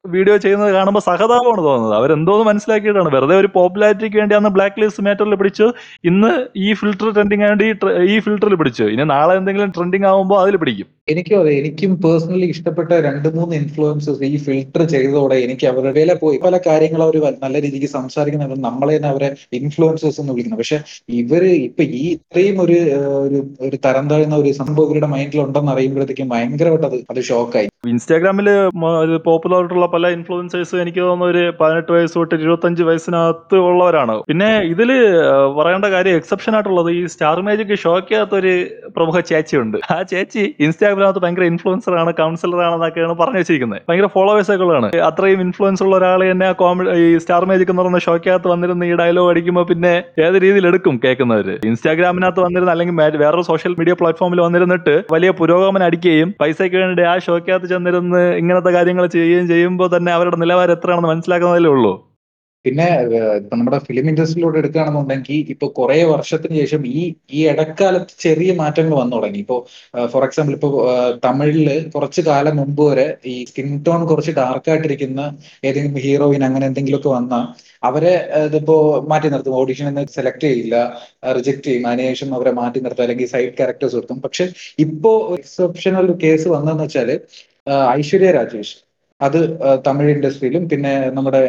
വീഡിയോ ചെയ്യുന്നത് കാണുമ്പോൾ സഹതാപമാണ് തോന്നുന്നത്. അവരെന്തോന്ന് മനസ്സിലാക്കിയിട്ടാണ്. വെറുതെ ഒരു പോപ്പുലാരിറ്റിക്ക് വേണ്ടി അന്ന് ബ്ലാക്ക് ലിസ്റ്റ് മാറ്ററിൽ പിടിച്ചു ഇന്ന് ഈ ഫിൽട്ടർ ട്രെൻഡിങ് ആയതുകൊണ്ട് ഈ ഫിൽറ്ററിൽ പിടിച്ചു. ഇനി നാളെ എന്തെങ്കിലും ട്രെൻഡിങ് ആകുമ്പോൾ അതിൽ പിടിക്കും. എനിക്കും അതെ. എനിക്കും പേഴ്സണലി ഇഷ്ടപ്പെട്ട രണ്ട് മൂന്ന് ഇൻഫ്ലുവൻസേഴ്സ് ഈ ഫിൽട്ടർ ചെയ്തതോടെ എനിക്ക് അവരുടെ പോയി പല കാര്യങ്ങൾ അവർ നല്ല രീതിക്ക് സംസാരിക്കുന്ന നമ്മളെ തന്നെ അവരെ ഇൻഫ്ലുവൻസേഴ്സ് എന്ന് വിളിക്കുന്നത്. പക്ഷെ ഇവർ ഇപ്പൊ ഈ ഇത്രയും ഒരു ഒരു ഒരു തരം താഴ്ന്ന ഒരു സംഭവം ഇവരുടെ മൈൻഡിൽ ഉണ്ടെന്ന് അറിയുമ്പോഴത്തേക്കും ഭയങ്കരമായിട്ട് അത് അത് ഷോക്കായി ഇൻസ്റ്റാഗ്രാമിൽ പോപ്പുലർ ആയിട്ടുള്ള പല ഇൻഫ്ലുവൻസേഴ്സും എനിക്ക് തോന്നുന്നു ഒരു പതിനെട്ട് വയസ്സ് തൊട്ട് ഇരുപത്തഞ്ച് വയസ്സിനകത്ത് ഉള്ളവരാണ്. പിന്നെ ഇതിൽ പറയേണ്ട കാര്യം എക്സെപ്ഷൻ ആയിട്ടുള്ളത് ഈ സ്റ്റാർ മാജിക് ഷോക്കകത്ത് ഒരു പ്രമുഖ ചേച്ചിയുണ്ട്. ആ ചേച്ചി ഇൻസ്റ്റാഗ്രാമത്ത് ഭയങ്കര ഇൻഫ്ലുവൻസർ ആണ് കൗൺസിലർ ആണെന്നൊക്കെയാണ് പറഞ്ഞു വെച്ചിരിക്കുന്നത്. ഭയങ്കര ഫോളോവേഴ്സ് ഒക്കെ ഉള്ളതാണ്. അത്രയും ഇൻഫ്ലുവൻസ് ഉള്ള ഒരാൾ തന്നെ കോമഡി ഈ സ്റ്റാർ മാജിക് എന്ന് പറയുന്ന ഷോക്കകത്ത് വന്നിരുന്ന ഈ ഡയലോഗ് അടിക്കുമ്പോൾ പിന്നെ ഏത് രീതിയിൽ എടുക്കും കേൾക്കുന്നവര്. ഇൻസ്റ്റാഗ്രാമിനകത്ത് വന്നിരുന്ന അല്ലെങ്കിൽ വേറൊരു സോഷ്യൽ മീഡിയ പ്ലാറ്റ്ഫോമിൽ വന്നിരുന്നിട്ട് വലിയ പുരോഗമനം അടിക്കുകയും പൈസയ്ക്ക് വേണ്ടി ആ ഷോക്കകത്ത് ചെന്നിരുന്ന് ഇങ്ങനത്തെ കാര്യങ്ങൾ ചെയ്യുകയും ചെയ്യുമ്പോൾ തന്നെ അവരുടെ നിലവാരം എത്രയാണെന്ന് മനസ്സിലാക്കുന്നതല്ലേ ഉള്ളൂ. പിന്നെ ഇപ്പൊ നമ്മുടെ ഫിലിം ഇൻഡസ്ട്രിയിലൂടെ എടുക്കുകയാണെന്നുണ്ടെങ്കിൽ ഇപ്പൊ കുറെ വർഷത്തിന് ശേഷം ഈ ഈ ഇടക്കാലത്ത് ചെറിയ മാറ്റങ്ങൾ വന്നു തുടങ്ങി. ഇപ്പോ ഫോർ എക്സാമ്പിൾ ഇപ്പൊ തമിഴിൽ കുറച്ച് കാലം മുമ്പ് വരെ ഈ സ്കിൻ ടോൺ കുറച്ച് ഡാർക്കായിട്ടിരിക്കുന്ന ഏതെങ്കിലും ഹീറോയിൻ അങ്ങനെ എന്തെങ്കിലുമൊക്കെ വന്നാൽ അവരെ ഇതിപ്പോ മാറ്റി നിർത്തും. ഓഡിഷനിൽ നിന്ന് സെലക്ട് ചെയ്യില്ല റിജക്ട് ചെയ്യും. അതിനുശേഷം അവരെ മാറ്റി നിർത്തും. അല്ലെങ്കിൽ സൈഡ് ക്യാരക്ടേഴ്സ് കൊടുക്കും പക്ഷെ ഇപ്പോ എക്സെപ്ഷണൽ കേസ് വന്നതെന്ന് വെച്ചാൽ ഐശ്വര്യ രാജേഷ്. അത് തമിഴ് ഇൻഡസ്ട്രിയിലും പിന്നെ നമ്മുടെ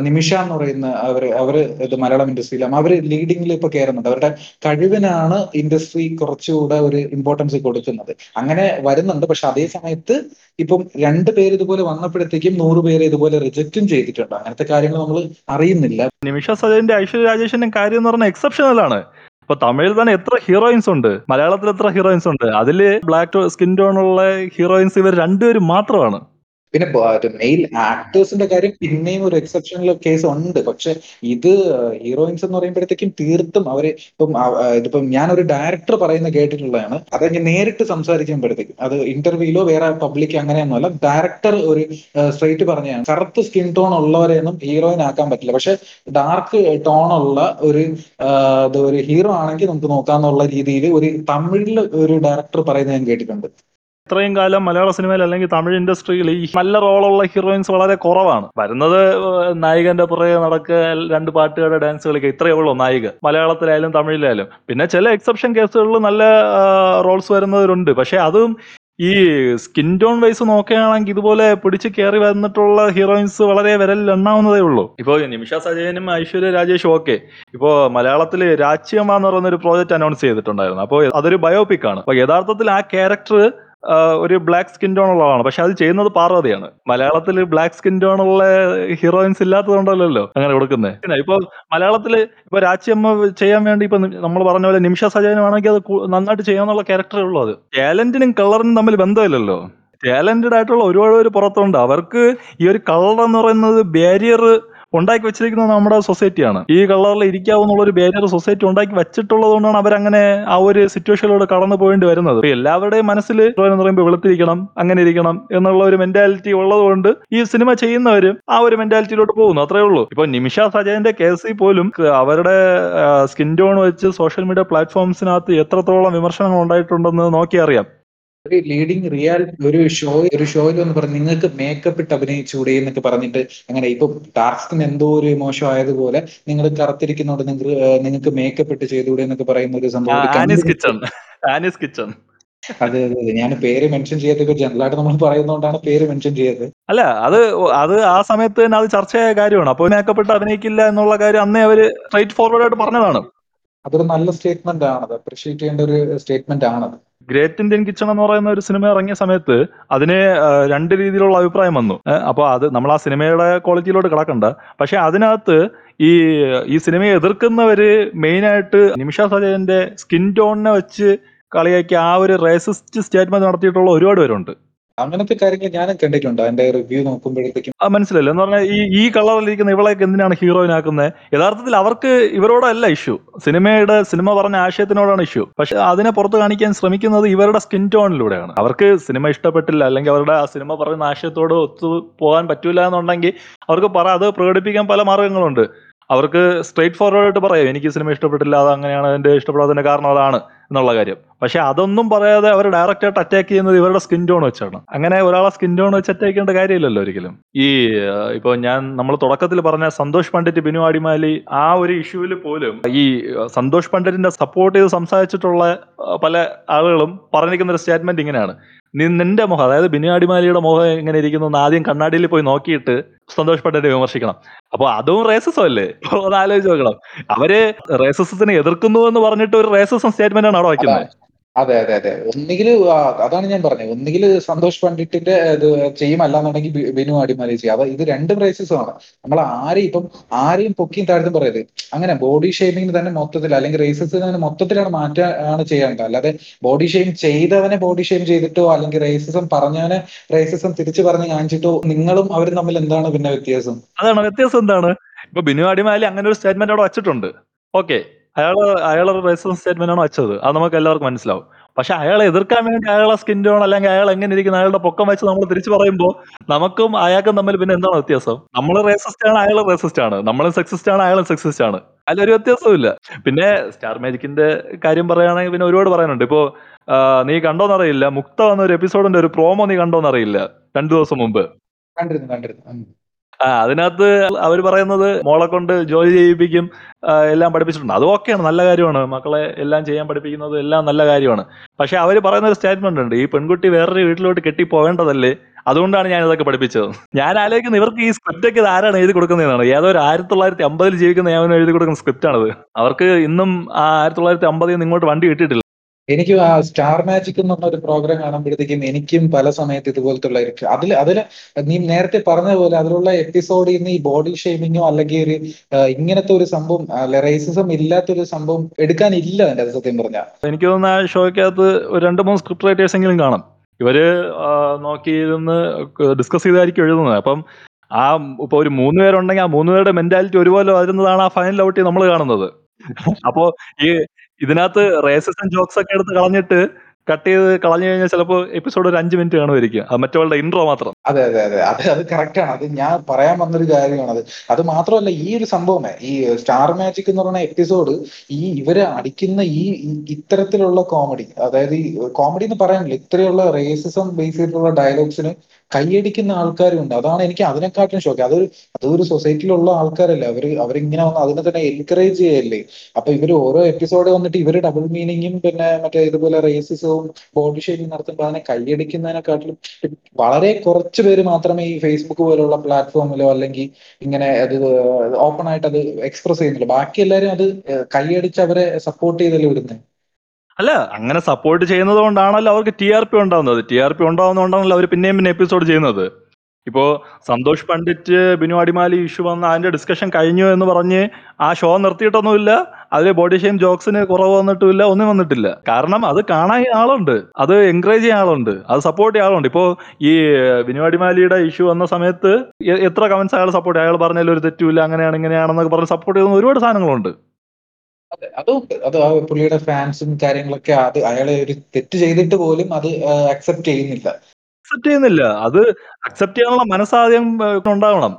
നിമിഷ എന്ന് പറയുന്ന അവർ അവർ ഇത് മലയാളം ഇൻഡസ്ട്രിയിലും അവർ ലീഡിങ്ങിൽ ഇപ്പൊ കയറുന്നുണ്ട് അവരുടെ കഴിവിനാണ് ഇൻഡസ്ട്രി കുറച്ചുകൂടെ ഒരു ഇമ്പോർട്ടൻസ് കൊടുക്കുന്നത്. അങ്ങനെ വരുന്നുണ്ട്. പക്ഷെ അതേ സമയത്ത് ഇപ്പം രണ്ട് പേര് ഇതുപോലെ വന്നപ്പോഴത്തേക്കും നൂറ് പേര് ഇതുപോലെ റിജക്റ്റും ചെയ്തിട്ടുണ്ട്. അങ്ങനത്തെ കാര്യങ്ങൾ നമ്മൾ അറിയുന്നില്ല. നിമിഷ സജന്റെ ഐശ്വര്യ രാജേഷിന്റെ കാര്യം എന്ന് പറഞ്ഞാൽ എക്സെപ്ഷണൽ ആണ്. ഇപ്പൊ തമിഴിൽ തന്നെ എത്ര ഹീറോയിൻസ് ഉണ്ട്. മലയാളത്തിൽ എത്ര ഹീറോയിൻസ് ഉണ്ട്. അതിൽ ബ്ലാക്ക് സ്കിൻ ടോൺ ഉള്ള ഹീറോയിൻസ് ഇവർ രണ്ടുപേരും മാത്രമാണ്. പിന്നെ മെയിൽ ആക്ടേഴ്സിന്റെ കാര്യം പിന്നെയും ഒരു എക്സെപ്ഷണൽ കേസ് ഉണ്ട്. പക്ഷെ ഇത് ഹീറോയിൻസ് എന്ന് പറയുമ്പോഴത്തേക്കും തീർത്തും അവർ ഇപ്പം ഇതിപ്പം ഞാൻ ഞാനൊരു ഡയറക്ടർ പറയുന്ന കേട്ടിട്ടുള്ളതാണ്. അത് ഞാൻ നേരിട്ട് സംസാരിക്കുമ്പോഴത്തേക്കും. അത് ഇന്റർവ്യൂയിലോ വേറെ പബ്ലിക് അങ്ങനെയൊന്നുമല്ല. ഡയറക്ടർ ഒരു സ്ട്രൈറ്റ് പറഞ്ഞതാണ്. കറുത്ത സ്കിൻ ടോൺ ഉള്ളവരെയൊന്നും ഹീറോയിൻ ആക്കാൻ പറ്റില്ല. പക്ഷെ ഡാർക്ക് ടോൺ ഉള്ള ഒരു ഒരു ഹീറോ ആണെങ്കിൽ നമുക്ക് നോക്കാന്നുള്ള രീതിയിൽ ഒരു തമിഴിൽ ഒരു ഡയറക്ടർ പറയുന്നത് ഞാൻ കേട്ടിട്ടുണ്ട്. ഇത്രയും കാലം മലയാള സിനിമയിൽ അല്ലെങ്കിൽ തമിഴ് ഇൻഡസ്ട്രിയിൽ ഈ നല്ല റോളുള്ള ഹീറോയിൻസ് വളരെ കുറവാണ്. വരുന്നത് നായികന്റെ പുറകെ നടക്കുക രണ്ട് പാട്ടുകാരുടെ ഡാൻസ് കളിക്കുക ഇത്രയേ ഉള്ളൂ നായിക. മലയാളത്തിലായാലും തമിഴിലായാലും. പിന്നെ ചില എക്സെപ്ഷൻ കേസുകളിൽ നല്ല റോൾസ് വരുന്നവരുണ്ട്. പക്ഷെ അതും ഈ സ്കിൻ ടോൺ വൈസ് നോക്കുകയാണെങ്കിൽ ഇതുപോലെ പിടിച്ച് കയറി വന്നിട്ടുള്ള ഹീറോയിൻസ് വളരെ വിരലിൽ എണ്ണാവുന്നതേ ഉള്ളൂ. ഇപ്പോൾ നിമിഷ സജയനും ഐശ്വര്യ രാജേഷും ഒക്കെ. ഇപ്പോൾ മലയാളത്തിൽ രാജ്യമ്മ എന്ന് പറയുന്ന ഒരു പ്രോജക്റ്റ് അനൗൺസ് ചെയ്തിട്ടുണ്ടായിരുന്നു. അപ്പോൾ അതൊരു ബയോപിക് ആണ്. അപ്പോൾ യഥാർത്ഥത്തിൽ ആ ക്യാരക്ടർ ഒരു ബ്ലാക്ക് സ്കിൻ ടോൺ ഉള്ളതാണ്. പക്ഷെ അത് ചെയ്യുന്നത് പാർവതിയാണ്. മലയാളത്തിൽ ബ്ലാക്ക് സ്കിൻ ടോൺ ഉള്ള ഹീറോയിൻസ് ഇല്ലാത്തതുകൊണ്ടല്ലോ അങ്ങനെ കൊടുക്കുന്നത് ഇപ്പൊ മലയാളത്തിൽ ഇപ്പൊ രാജ്യമ്മ ചെയ്യാൻ വേണ്ടി ഇപ്പൊ നമ്മൾ പറഞ്ഞ പോലെ നിമിഷ സജയനാണെങ്കിൽ അത് നന്നായിട്ട് ചെയ്യാന്നുള്ള ക്യാരക്ടറേ ഉള്ളൂ അത്. ടാലന്റിനും കളറിനും തമ്മിൽ ബന്ധമില്ലല്ലോ. ടാലന്റഡ് ആയിട്ടുള്ള ഒരുപാട് പേര് പുറത്തുണ്ട്. അവർക്ക് ഈ ഒരു കളർ എന്ന് പറയുന്നത് ബാരിയർ ഉണ്ടാക്കി വെച്ചിരിക്കുന്നത് നമ്മുടെ സൊസൈറ്റിയാണ്. ഈ കളറിൽ ഇരിക്കാവുന്നുള്ള ഒരു ബാരിയർ സൊസൈറ്റി ഉണ്ടാക്കി വെച്ചിട്ടുള്ളത് കൊണ്ടാണ് അവരങ്ങനെ ആ ഒരു സിറ്റുവേഷനിലൂടെ കടന്നു പോകേണ്ടി വരുന്നത്. എല്ലാവരുടെയും മനസ്സിൽ എന്ന് പറയുമ്പോൾ വെളുത്തിരിക്കണം അങ്ങനെ ഇരിക്കണം എന്നുള്ള ഒരു മെന്റാലിറ്റി ഉള്ളതുകൊണ്ട് ഈ സിനിമ ചെയ്യുന്നവരും ആ ഒരു മെന്റാലിറ്റിയിലോട്ട് പോകുന്നു. അത്രേ ഉള്ളൂ. ഇപ്പൊ നിമിഷ സജയന്റെ കേസിൽ പോലും അവരുടെ സ്കിൻ ടോൺ വെച്ച് സോഷ്യൽ മീഡിയ പ്ലാറ്റ്ഫോംസിനകത്ത് എത്രത്തോളം വിമർശനങ്ങൾ ഉണ്ടായിട്ടുണ്ടെന്ന് നോക്കി അറിയാം ഒരു ലീഡിങ് റിയാലിറ്റി ഒരു ഷോ ഒരു ഷോയിൽ വന്ന് പറഞ്ഞ് നിങ്ങൾക്ക് മേക്കപ്പ് ഇട്ട് അഭിനയിച്ചൂടെ എന്നൊക്കെ പറഞ്ഞിട്ട് അങ്ങനെ ഇപ്പൊ ടാസ്കിന് എന്തോ ഒരു മോശം ആയതുപോലെ നിങ്ങൾ കറുത്തിരിക്കുന്നോണ്ട് നിങ്ങൾ നിങ്ങൾക്ക് മേക്കപ്പ് ഇട്ട് ചെയ്തുകൂടെ എന്നൊക്കെ പറയുന്ന ഒരു സംഭവം അതെ അതെ അതെ. ഞാൻ പേര് മെൻഷൻ ചെയ്യാത്തൊക്കെ ജനറലായിട്ട് നമ്മൾ പറയുന്നതുകൊണ്ടാണ് പേര് മെൻഷൻ ചെയ്തത്. അല്ല അത് അത് ആ സമയത്ത് തന്നെ അത് ചർച്ചയായ കാര്യമാണ്. അപ്പോൾ മേക്കപ്പെട്ട് അഭിനയിക്കില്ല എന്നുള്ള കാര്യം അന്നേ അവർ സ്ട്രൈറ്റ് ഫോർവേഡ് ആയിട്ട് പറഞ്ഞതാണ്. അതൊരു നല്ല സ്റ്റേറ്റ്മെന്റ് ആണത്. അപ്രീഷിയേറ്റ് ചെയ്യേണ്ട ഒരു സ്റ്റേറ്റ്മെന്റ് ആണത്. ഗ്രേറ്റ് ഇന്ത്യൻ കിച്ചൺ എന്ന് പറയുന്ന ഒരു സിനിമ ഇറങ്ങിയ സമയത്ത് അതിന് രണ്ട് രീതിയിലുള്ള അഭിപ്രായം വന്നു. അപ്പോൾ അത് നമ്മൾ ആ സിനിമയുടെ ക്വാളിറ്റിയിലോട്ട് കിടക്കണ്ട. പക്ഷെ അതിനകത്ത് ഈ ഈ സിനിമയെ എതിർക്കുന്നവര് മെയിനായിട്ട് നിമിഷ സജയന്റെ സ്കിൻ ടോണിനെ വെച്ച് കളിയാക്കി ആ ഒരു റേസിസ്റ്റ് സ്റ്റേറ്റ്മെന്റ് നടത്തിയിട്ടുള്ള ഒരുപാട് പേരുണ്ട്. അങ്ങനത്തെ കാര്യങ്ങൾ ഞാനും കണ്ടിട്ടുണ്ട്. അതിന്റെ റിവ്യൂ നോക്കുമ്പോഴത്തേക്കും ആ മനസ്സിലല്ലോ എന്ന് പറഞ്ഞാൽ ഈ ഈ കളറിലിരിക്കുന്ന ഇവളെയൊക്കെ എന്തിനാണ് ഹീറോയിനാക്കുന്നത്? യഥാർത്ഥത്തിൽ അവർക്ക് ഇവരോടല്ല ഇഷ്യൂ സിനിമയുടെ സിനിമ പറഞ്ഞ ആശയത്തിനോടാണ് ഇഷ്യൂ പക്ഷെ അതിനെ പുറത്ത് കാണിക്കാൻ ശ്രമിക്കുന്നത് ഇവരുടെ സ്കിൻ ടോണിലൂടെയാണ് അവർക്ക് സിനിമ ഇഷ്ടപ്പെട്ടില്ല അല്ലെങ്കിൽ അവരുടെ ആ സിനിമ പറയുന്ന ആശയത്തോട് ഒത്തു പോകാൻ പറ്റൂല എന്നുണ്ടെങ്കിൽ അവർക്ക് പറ അത് പ്രകടിപ്പിക്കാൻ പല മാർഗങ്ങളുണ്ട്. അവർക്ക് സ്ട്രേറ്റ് ഫോർവേഡ് ആയിട്ട് പറയാം. എനിക്ക് സിനിമ ഇഷ്ടപ്പെട്ടില്ല അത് അങ്ങനെയാണ് എന്റെ ഇഷ്ടപ്പെടാത്തതിന്റെ കാരണം അതാണ് എന്നുള്ള കാര്യം. പക്ഷെ അതൊന്നും പറയാതെ അവർ ഡയറക്റ്റ് ആയിട്ട് അറ്റാക്ക് ചെയ്യുന്നത് ഇവരുടെ സ്കിൻ ടോൺ വെച്ചാണ്. അങ്ങനെ ഒരാളെ സ്കിൻ ടോൺ വെച്ച് അറ്റാക്ക് ചെയ്യേണ്ട കാര്യമില്ലല്ലോ ഒരിക്കലും. ഈ ഇപ്പോൾ ഞാൻ നമ്മൾ തുടക്കത്തിൽ പറഞ്ഞ സന്തോഷ് പണ്ഡിറ്റ് ബിനു അടിമാലി ആ ഒരു ഇഷ്യൂവിൽ പോലും ഈ സന്തോഷ് പണ്ഡിറ്റിന്റെ സപ്പോർട്ട് ചെയ്ത് സംസാരിച്ചിട്ടുള്ള പല ആളുകളും പറഞ്ഞിരിക്കുന്ന ഒരു സ്റ്റേറ്റ്മെന്റ് ഇങ്ങനെയാണ്. നിന്റെ മുഖം അതായത് ബിനിയാടിമാലിയുടെ മുഖം എങ്ങനെ ഇരിക്കുന്നു എന്ന് ആദ്യം കണ്ണാടിയിൽ പോയി നോക്കിയിട്ട് സന്തോഷ് വിമർശിക്കണം. അപ്പൊ അതും റേസസം അല്ലേ? ഒന്ന് ആലോചിച്ച് നോക്കണം. അവർ റേസസത്തിനെ എതിർക്കുന്നു എന്ന് പറഞ്ഞിട്ട് ഒരു റേസസം സ്റ്റേറ്റ്മെന്റ് ആണ് അവിടെ വയ്ക്കുന്നത്. അതെ അതെ അതെ. ഒന്നുകിൽ അതാണ് ഞാൻ പറഞ്ഞത് ഒന്നുകിൽ സന്തോഷ് പണ്ഡിറ്റിന്റെ ഇത് ചെയ്യും അല്ലാന്നുണ്ടെങ്കിൽ ബിനു അടിമാലി ചെയ്യും. അത് ഇത് രണ്ട് പ്രൈസസും ആണ്. നമ്മൾ ആരെയും ഇപ്പം ആരെയും പൊക്കിയും താഴ്ത്തും പറയരുത്. അങ്ങനെ ബോഡി ഷെയ്മിങ്ങിന് തന്നെ മൊത്തത്തിൽ അല്ലെങ്കിൽ റേസസ് തന്നെ മൊത്തത്തിലാണ് മാറ്റാണ് ചെയ്യേണ്ടത്. അല്ലാതെ ബോഡി ഷെയിം ചെയ്തവനെ ബോഡി ഷെയിം ചെയ്തിട്ടോ അല്ലെങ്കിൽ റേസസം പറഞ്ഞവനെ റേസസം തിരിച്ചു പറഞ്ഞ് കാണിച്ചിട്ടോ നിങ്ങളും അവരും തമ്മിൽ എന്താണ് പിന്നെ വ്യത്യാസം? അതാണ് വ്യത്യാസം എന്താണ്? ഇപ്പൊ ബിനു അടിമാലി അങ്ങനെ ഒരു സ്റ്റേറ്റ്മെന്റ് അവിടെ വച്ചിട്ടുണ്ട്. ഓക്കെ അയാൾ അയാളെ റേസൺ സ്റ്റേറ്റ്മെന്റ് ആണ് വെച്ചത്. അത് നമുക്ക് എല്ലാവർക്കും മനസ്സിലാവും. പക്ഷെ അയാളെ എതിർക്കാൻ വേണ്ടി അയാളെ സ്കിൻ ടോൺ അല്ലെങ്കിൽ അയാൾ എങ്ങനെ ഇരിക്കുന്ന അയാളുടെ പൊക്കം വെച്ച് നമ്മൾ തിരിച്ചു പറയുമ്പോൾ നമുക്കും അയാൾക്കും തമ്മിൽ പിന്നെ എന്താണ് വ്യത്യാസം? നമ്മൾ റേസിസ്റ്റ് ആണ് അയാൾ റേസിസ്റ്റ് ആണ്. നമ്മൾ സെക്സിസ്റ്റ് ആണ് അയാൾ സെക്സിസ്റ്റ് ആണ്. അതിലൊരു വ്യത്യാസമില്ല പിന്നെ സ്റ്റാർ മാജിക്കിന്റെ കാര്യം പറയുകയാണെങ്കിൽ പിന്നെ ഒരുപാട് പറയാനുണ്ട്. ഇപ്പോ നീ കണ്ടോന്നറിയില്ല മുക്ത വന്ന ഒരു എപ്പിസോഡിന്റെ ഒരു പ്രോമോ നീ കണ്ടോന്നറിയില്ല രണ്ടു ദിവസം മുമ്പ്. കണ്ടിരുന്നു കണ്ടിരുന്നു. ആ അതിനകത്ത് അവർ പറയുന്നത് മോളെ കൊണ്ട് ജോലി ചെയ്യിപ്പിക്കും എല്ലാം പഠിപ്പിച്ചിട്ടുണ്ട്. അത് ഓക്കെയാണ് നല്ല കാര്യമാണ്. മക്കളെ എല്ലാം ചെയ്യാൻ പഠിപ്പിക്കുന്നത് എല്ലാം നല്ല കാര്യമാണ്. പക്ഷെ അവർ പറയുന്ന ഒരു സ്റ്റേറ്റ്മെന്റ് ഉണ്ട് ഈ പെൺകുട്ടി വേറൊരു വീട്ടിലോട്ട് കെട്ടി പോകേണ്ടതല്ലേ അതുകൊണ്ടാണ് ഞാൻ ഇതൊക്കെ പഠിപ്പിച്ചത്. ഞാൻ ആലോചിക്കുന്നത് ഇവർക്ക് ഈ സ്ക്രിപ്റ്റ് ഒക്കെ ആരാണ് എഴുതി കൊടുക്കുന്നതാണ് ഏതോ ഒരു ആയിരത്തി തൊള്ളായിരത്തി അമ്പതിൽ ജീവിക്കുന്ന ഞാൻ എഴുതി കൊടുക്കുന്ന സ്ക്രിപ്റ്റ് ആണത്. അവർക്ക് ഇന്നും ആ ആയിരത്തി തൊള്ളായിരത്തി അമ്പതിൽ നിന്ന് ഇങ്ങോട്ട് വണ്ടി കിട്ടിയിട്ടില്ല. എനിക്കും ആ സ്റ്റാർ മാജിക് എന്ന് പറഞ്ഞ ഒരു പ്രോഗ്രാം കാണുമ്പോഴത്തേക്കും എനിക്കും പല സമയത്ത് ഇതുപോലത്തെ ഉള്ള അതിൽ അതിൽ നീ നേരത്തെ പറഞ്ഞ പോലെ അതിലുള്ള എപ്പിസോഡിൽ നിന്ന് ഈ ബോഡി ഷേമിങ്ങോ അല്ലെങ്കിൽ ഒരു ഇങ്ങനത്തെ ഒരു സംഭവം റേസിസം ഇല്ലാത്തൊരു സംഭവം എടുക്കാനില്ല എന്റെ അത് സത്യം പറഞ്ഞാൽ എനിക്ക് തോന്നുന്ന ആ ഷോയ്ക്കകത്ത് രണ്ട് മൂന്ന് സ്ക്രിപ്റ്റ് റൈറ്റേഴ്സ് എങ്കിലും കാണും. ഇവർ നോക്കി ഇരുന്ന് ഡിസ്കസ് ചെയ്തായിരിക്കും എഴുതുന്നത്. അപ്പം ആ ഇപ്പൊ ഒരു മൂന്ന് പേരുണ്ടെങ്കിൽ ആ മൂന്ന് പേരുടെ മെന്റാലിറ്റി ഒരുപോലെ വരുന്നതാണ് ആ ഫൈനൽ ഔട്ടി നമ്മൾ കാണുന്നത്. അപ്പോ ഈ ഇതിനകത്ത് റേസസ് ആൻഡ് ജോക്സ് ഒക്കെ എടുത്ത് കളഞ്ഞിട്ട് കട്ട് ചെയ്ത് കളഞ്ഞു കഴിഞ്ഞാൽ ചിലപ്പോ എപ്പിസോഡ് ഒരു അഞ്ച് മിനിറ്റ് കാണുമായിരിക്കും. അത് മറ്റവളുടെ ഇൻട്രോ മാത്രം. അതെ അതെ അതെ. അത് അത് കറക്റ്റ് ആണ്. അത് ഞാൻ പറയാൻ വന്നൊരു കാര്യമാണ് അത്. അത് മാത്രമല്ല ഈ ഒരു സംഭവമേ ഈ സ്റ്റാർ മാജിക് എന്ന് പറയുന്ന എപ്പിസോഡ് ഈ ഇവർ അടിക്കുന്ന ഈ ഇത്തരത്തിലുള്ള കോമഡി അതായത് ഈ കോമഡി എന്ന് പറയാനില്ല. ഇത്രയുള്ള റേസിസം ബേസ് ചെയ്തിട്ടുള്ള ഡയലോഗ്സിന് കൈയടിക്കുന്ന ആൾക്കാരും ഉണ്ട് അതാണ് എനിക്ക് അതിനെക്കാട്ടിലും ഷോക്ക്. അതൊരു അതൊരു സൊസൈറ്റിയിലുള്ള ആൾക്കാരല്ല. അവർ അവരിങ്ങനെ വന്ന് അതിനെ തന്നെ എൻകറേജ് ചെയ്യല്ലേ. അപ്പൊ ഇവർ ഓരോ എപ്പിസോഡ് വന്നിട്ട് ഇവർ ഡബിൾ മീനിങ്ങും പിന്നെ മറ്റേ ഇതുപോലെ റേസിസവും ബോഡി ഷേമിങ് നടത്തുമ്പോൾ അതിനെ കൈയടിക്കുന്നതിനെക്കാട്ടിലും വളരെ കുറച്ച് പേര് മാത്രമേ ഈ ഫേസ്ബുക്ക് പോലുള്ള പ്ലാറ്റ്ഫോമിലോ അല്ലെങ്കിൽ ഇങ്ങനെ അത് ഓപ്പൺ ആയിട്ട് അത് എക്സ്പ്രസ് ചെയ്യുന്നുള്ളൂ. ബാക്കി എല്ലാവരും അത് കൈയടിച്ച് അവരെ സപ്പോർട്ട് ചെയ്തല്ലേ വിടുന്നത് അല്ല അങ്ങനെ സപ്പോർട്ട് ചെയ്യുന്നത് കൊണ്ടാണല്ലോ അവർക്ക് ടി ആർ പി ഉണ്ടാവുന്നത്. ടി ആർ പി ഉണ്ടാവുന്നതുകൊണ്ടാണല്ലോ അവർ പിന്നെയും പിന്നെ എപ്പിസോഡ് ചെയ്യുന്നത്. ഇപ്പോ സന്തോഷ് പണ്ഡിറ്റ് ബിനു അടിമാലി ഇഷ്യൂ വന്ന അതിന്റെ ഡിസ്കഷൻ കഴിഞ്ഞു എന്ന് പറഞ്ഞ് ആ ഷോ നിർത്തിയിട്ടൊന്നുമില്ല. അതിൽ ബോഡി ഷെയിം ജോക്സിന് കുറവ് വന്നിട്ടില്ല ഒന്നും വന്നിട്ടില്ല. കാരണം അത് കാണാൻ ആളുണ്ട്. അത് എൻകറേജ് ചെയ്യാൻ ആളുണ്ട്. അത് സപ്പോർട്ട് ചെയ്യാൻ ആളുണ്ട്. ഇപ്പോ ഈ വിനുവാടിമാലിയുടെ ഇഷ്യൂ വന്ന സമയത്ത് എത്ര കമന്റ്സ് അയാൾ സപ്പോർട്ട് അയാൾ പറഞ്ഞതിൽ ഒരു തെറ്റുമില്ല അങ്ങനെയാണ് ഇങ്ങനെയാണെന്നൊക്കെ പറഞ്ഞ് സപ്പോർട്ട് ചെയ്യുന്ന ഒരുപാട് സാധനങ്ങളുണ്ട്. അതെ അത് ആ പുള്ളിയുടെ ഫാൻസും കാര്യങ്ങളൊക്കെ അത് അയാളെ ഒരു തെറ്റ് ചെയ്തിട്ട് പോലും അത് അക്സെപ്റ്റ് ചെയ്യുന്നില്ല. അക്സെപ്റ്റ് ചെയ്യുന്നില്ല. അത് അക്സെപ്റ്റ് ചെയ്യാനുള്ള മനസ്സാദ്യം ഉണ്ടാവണം.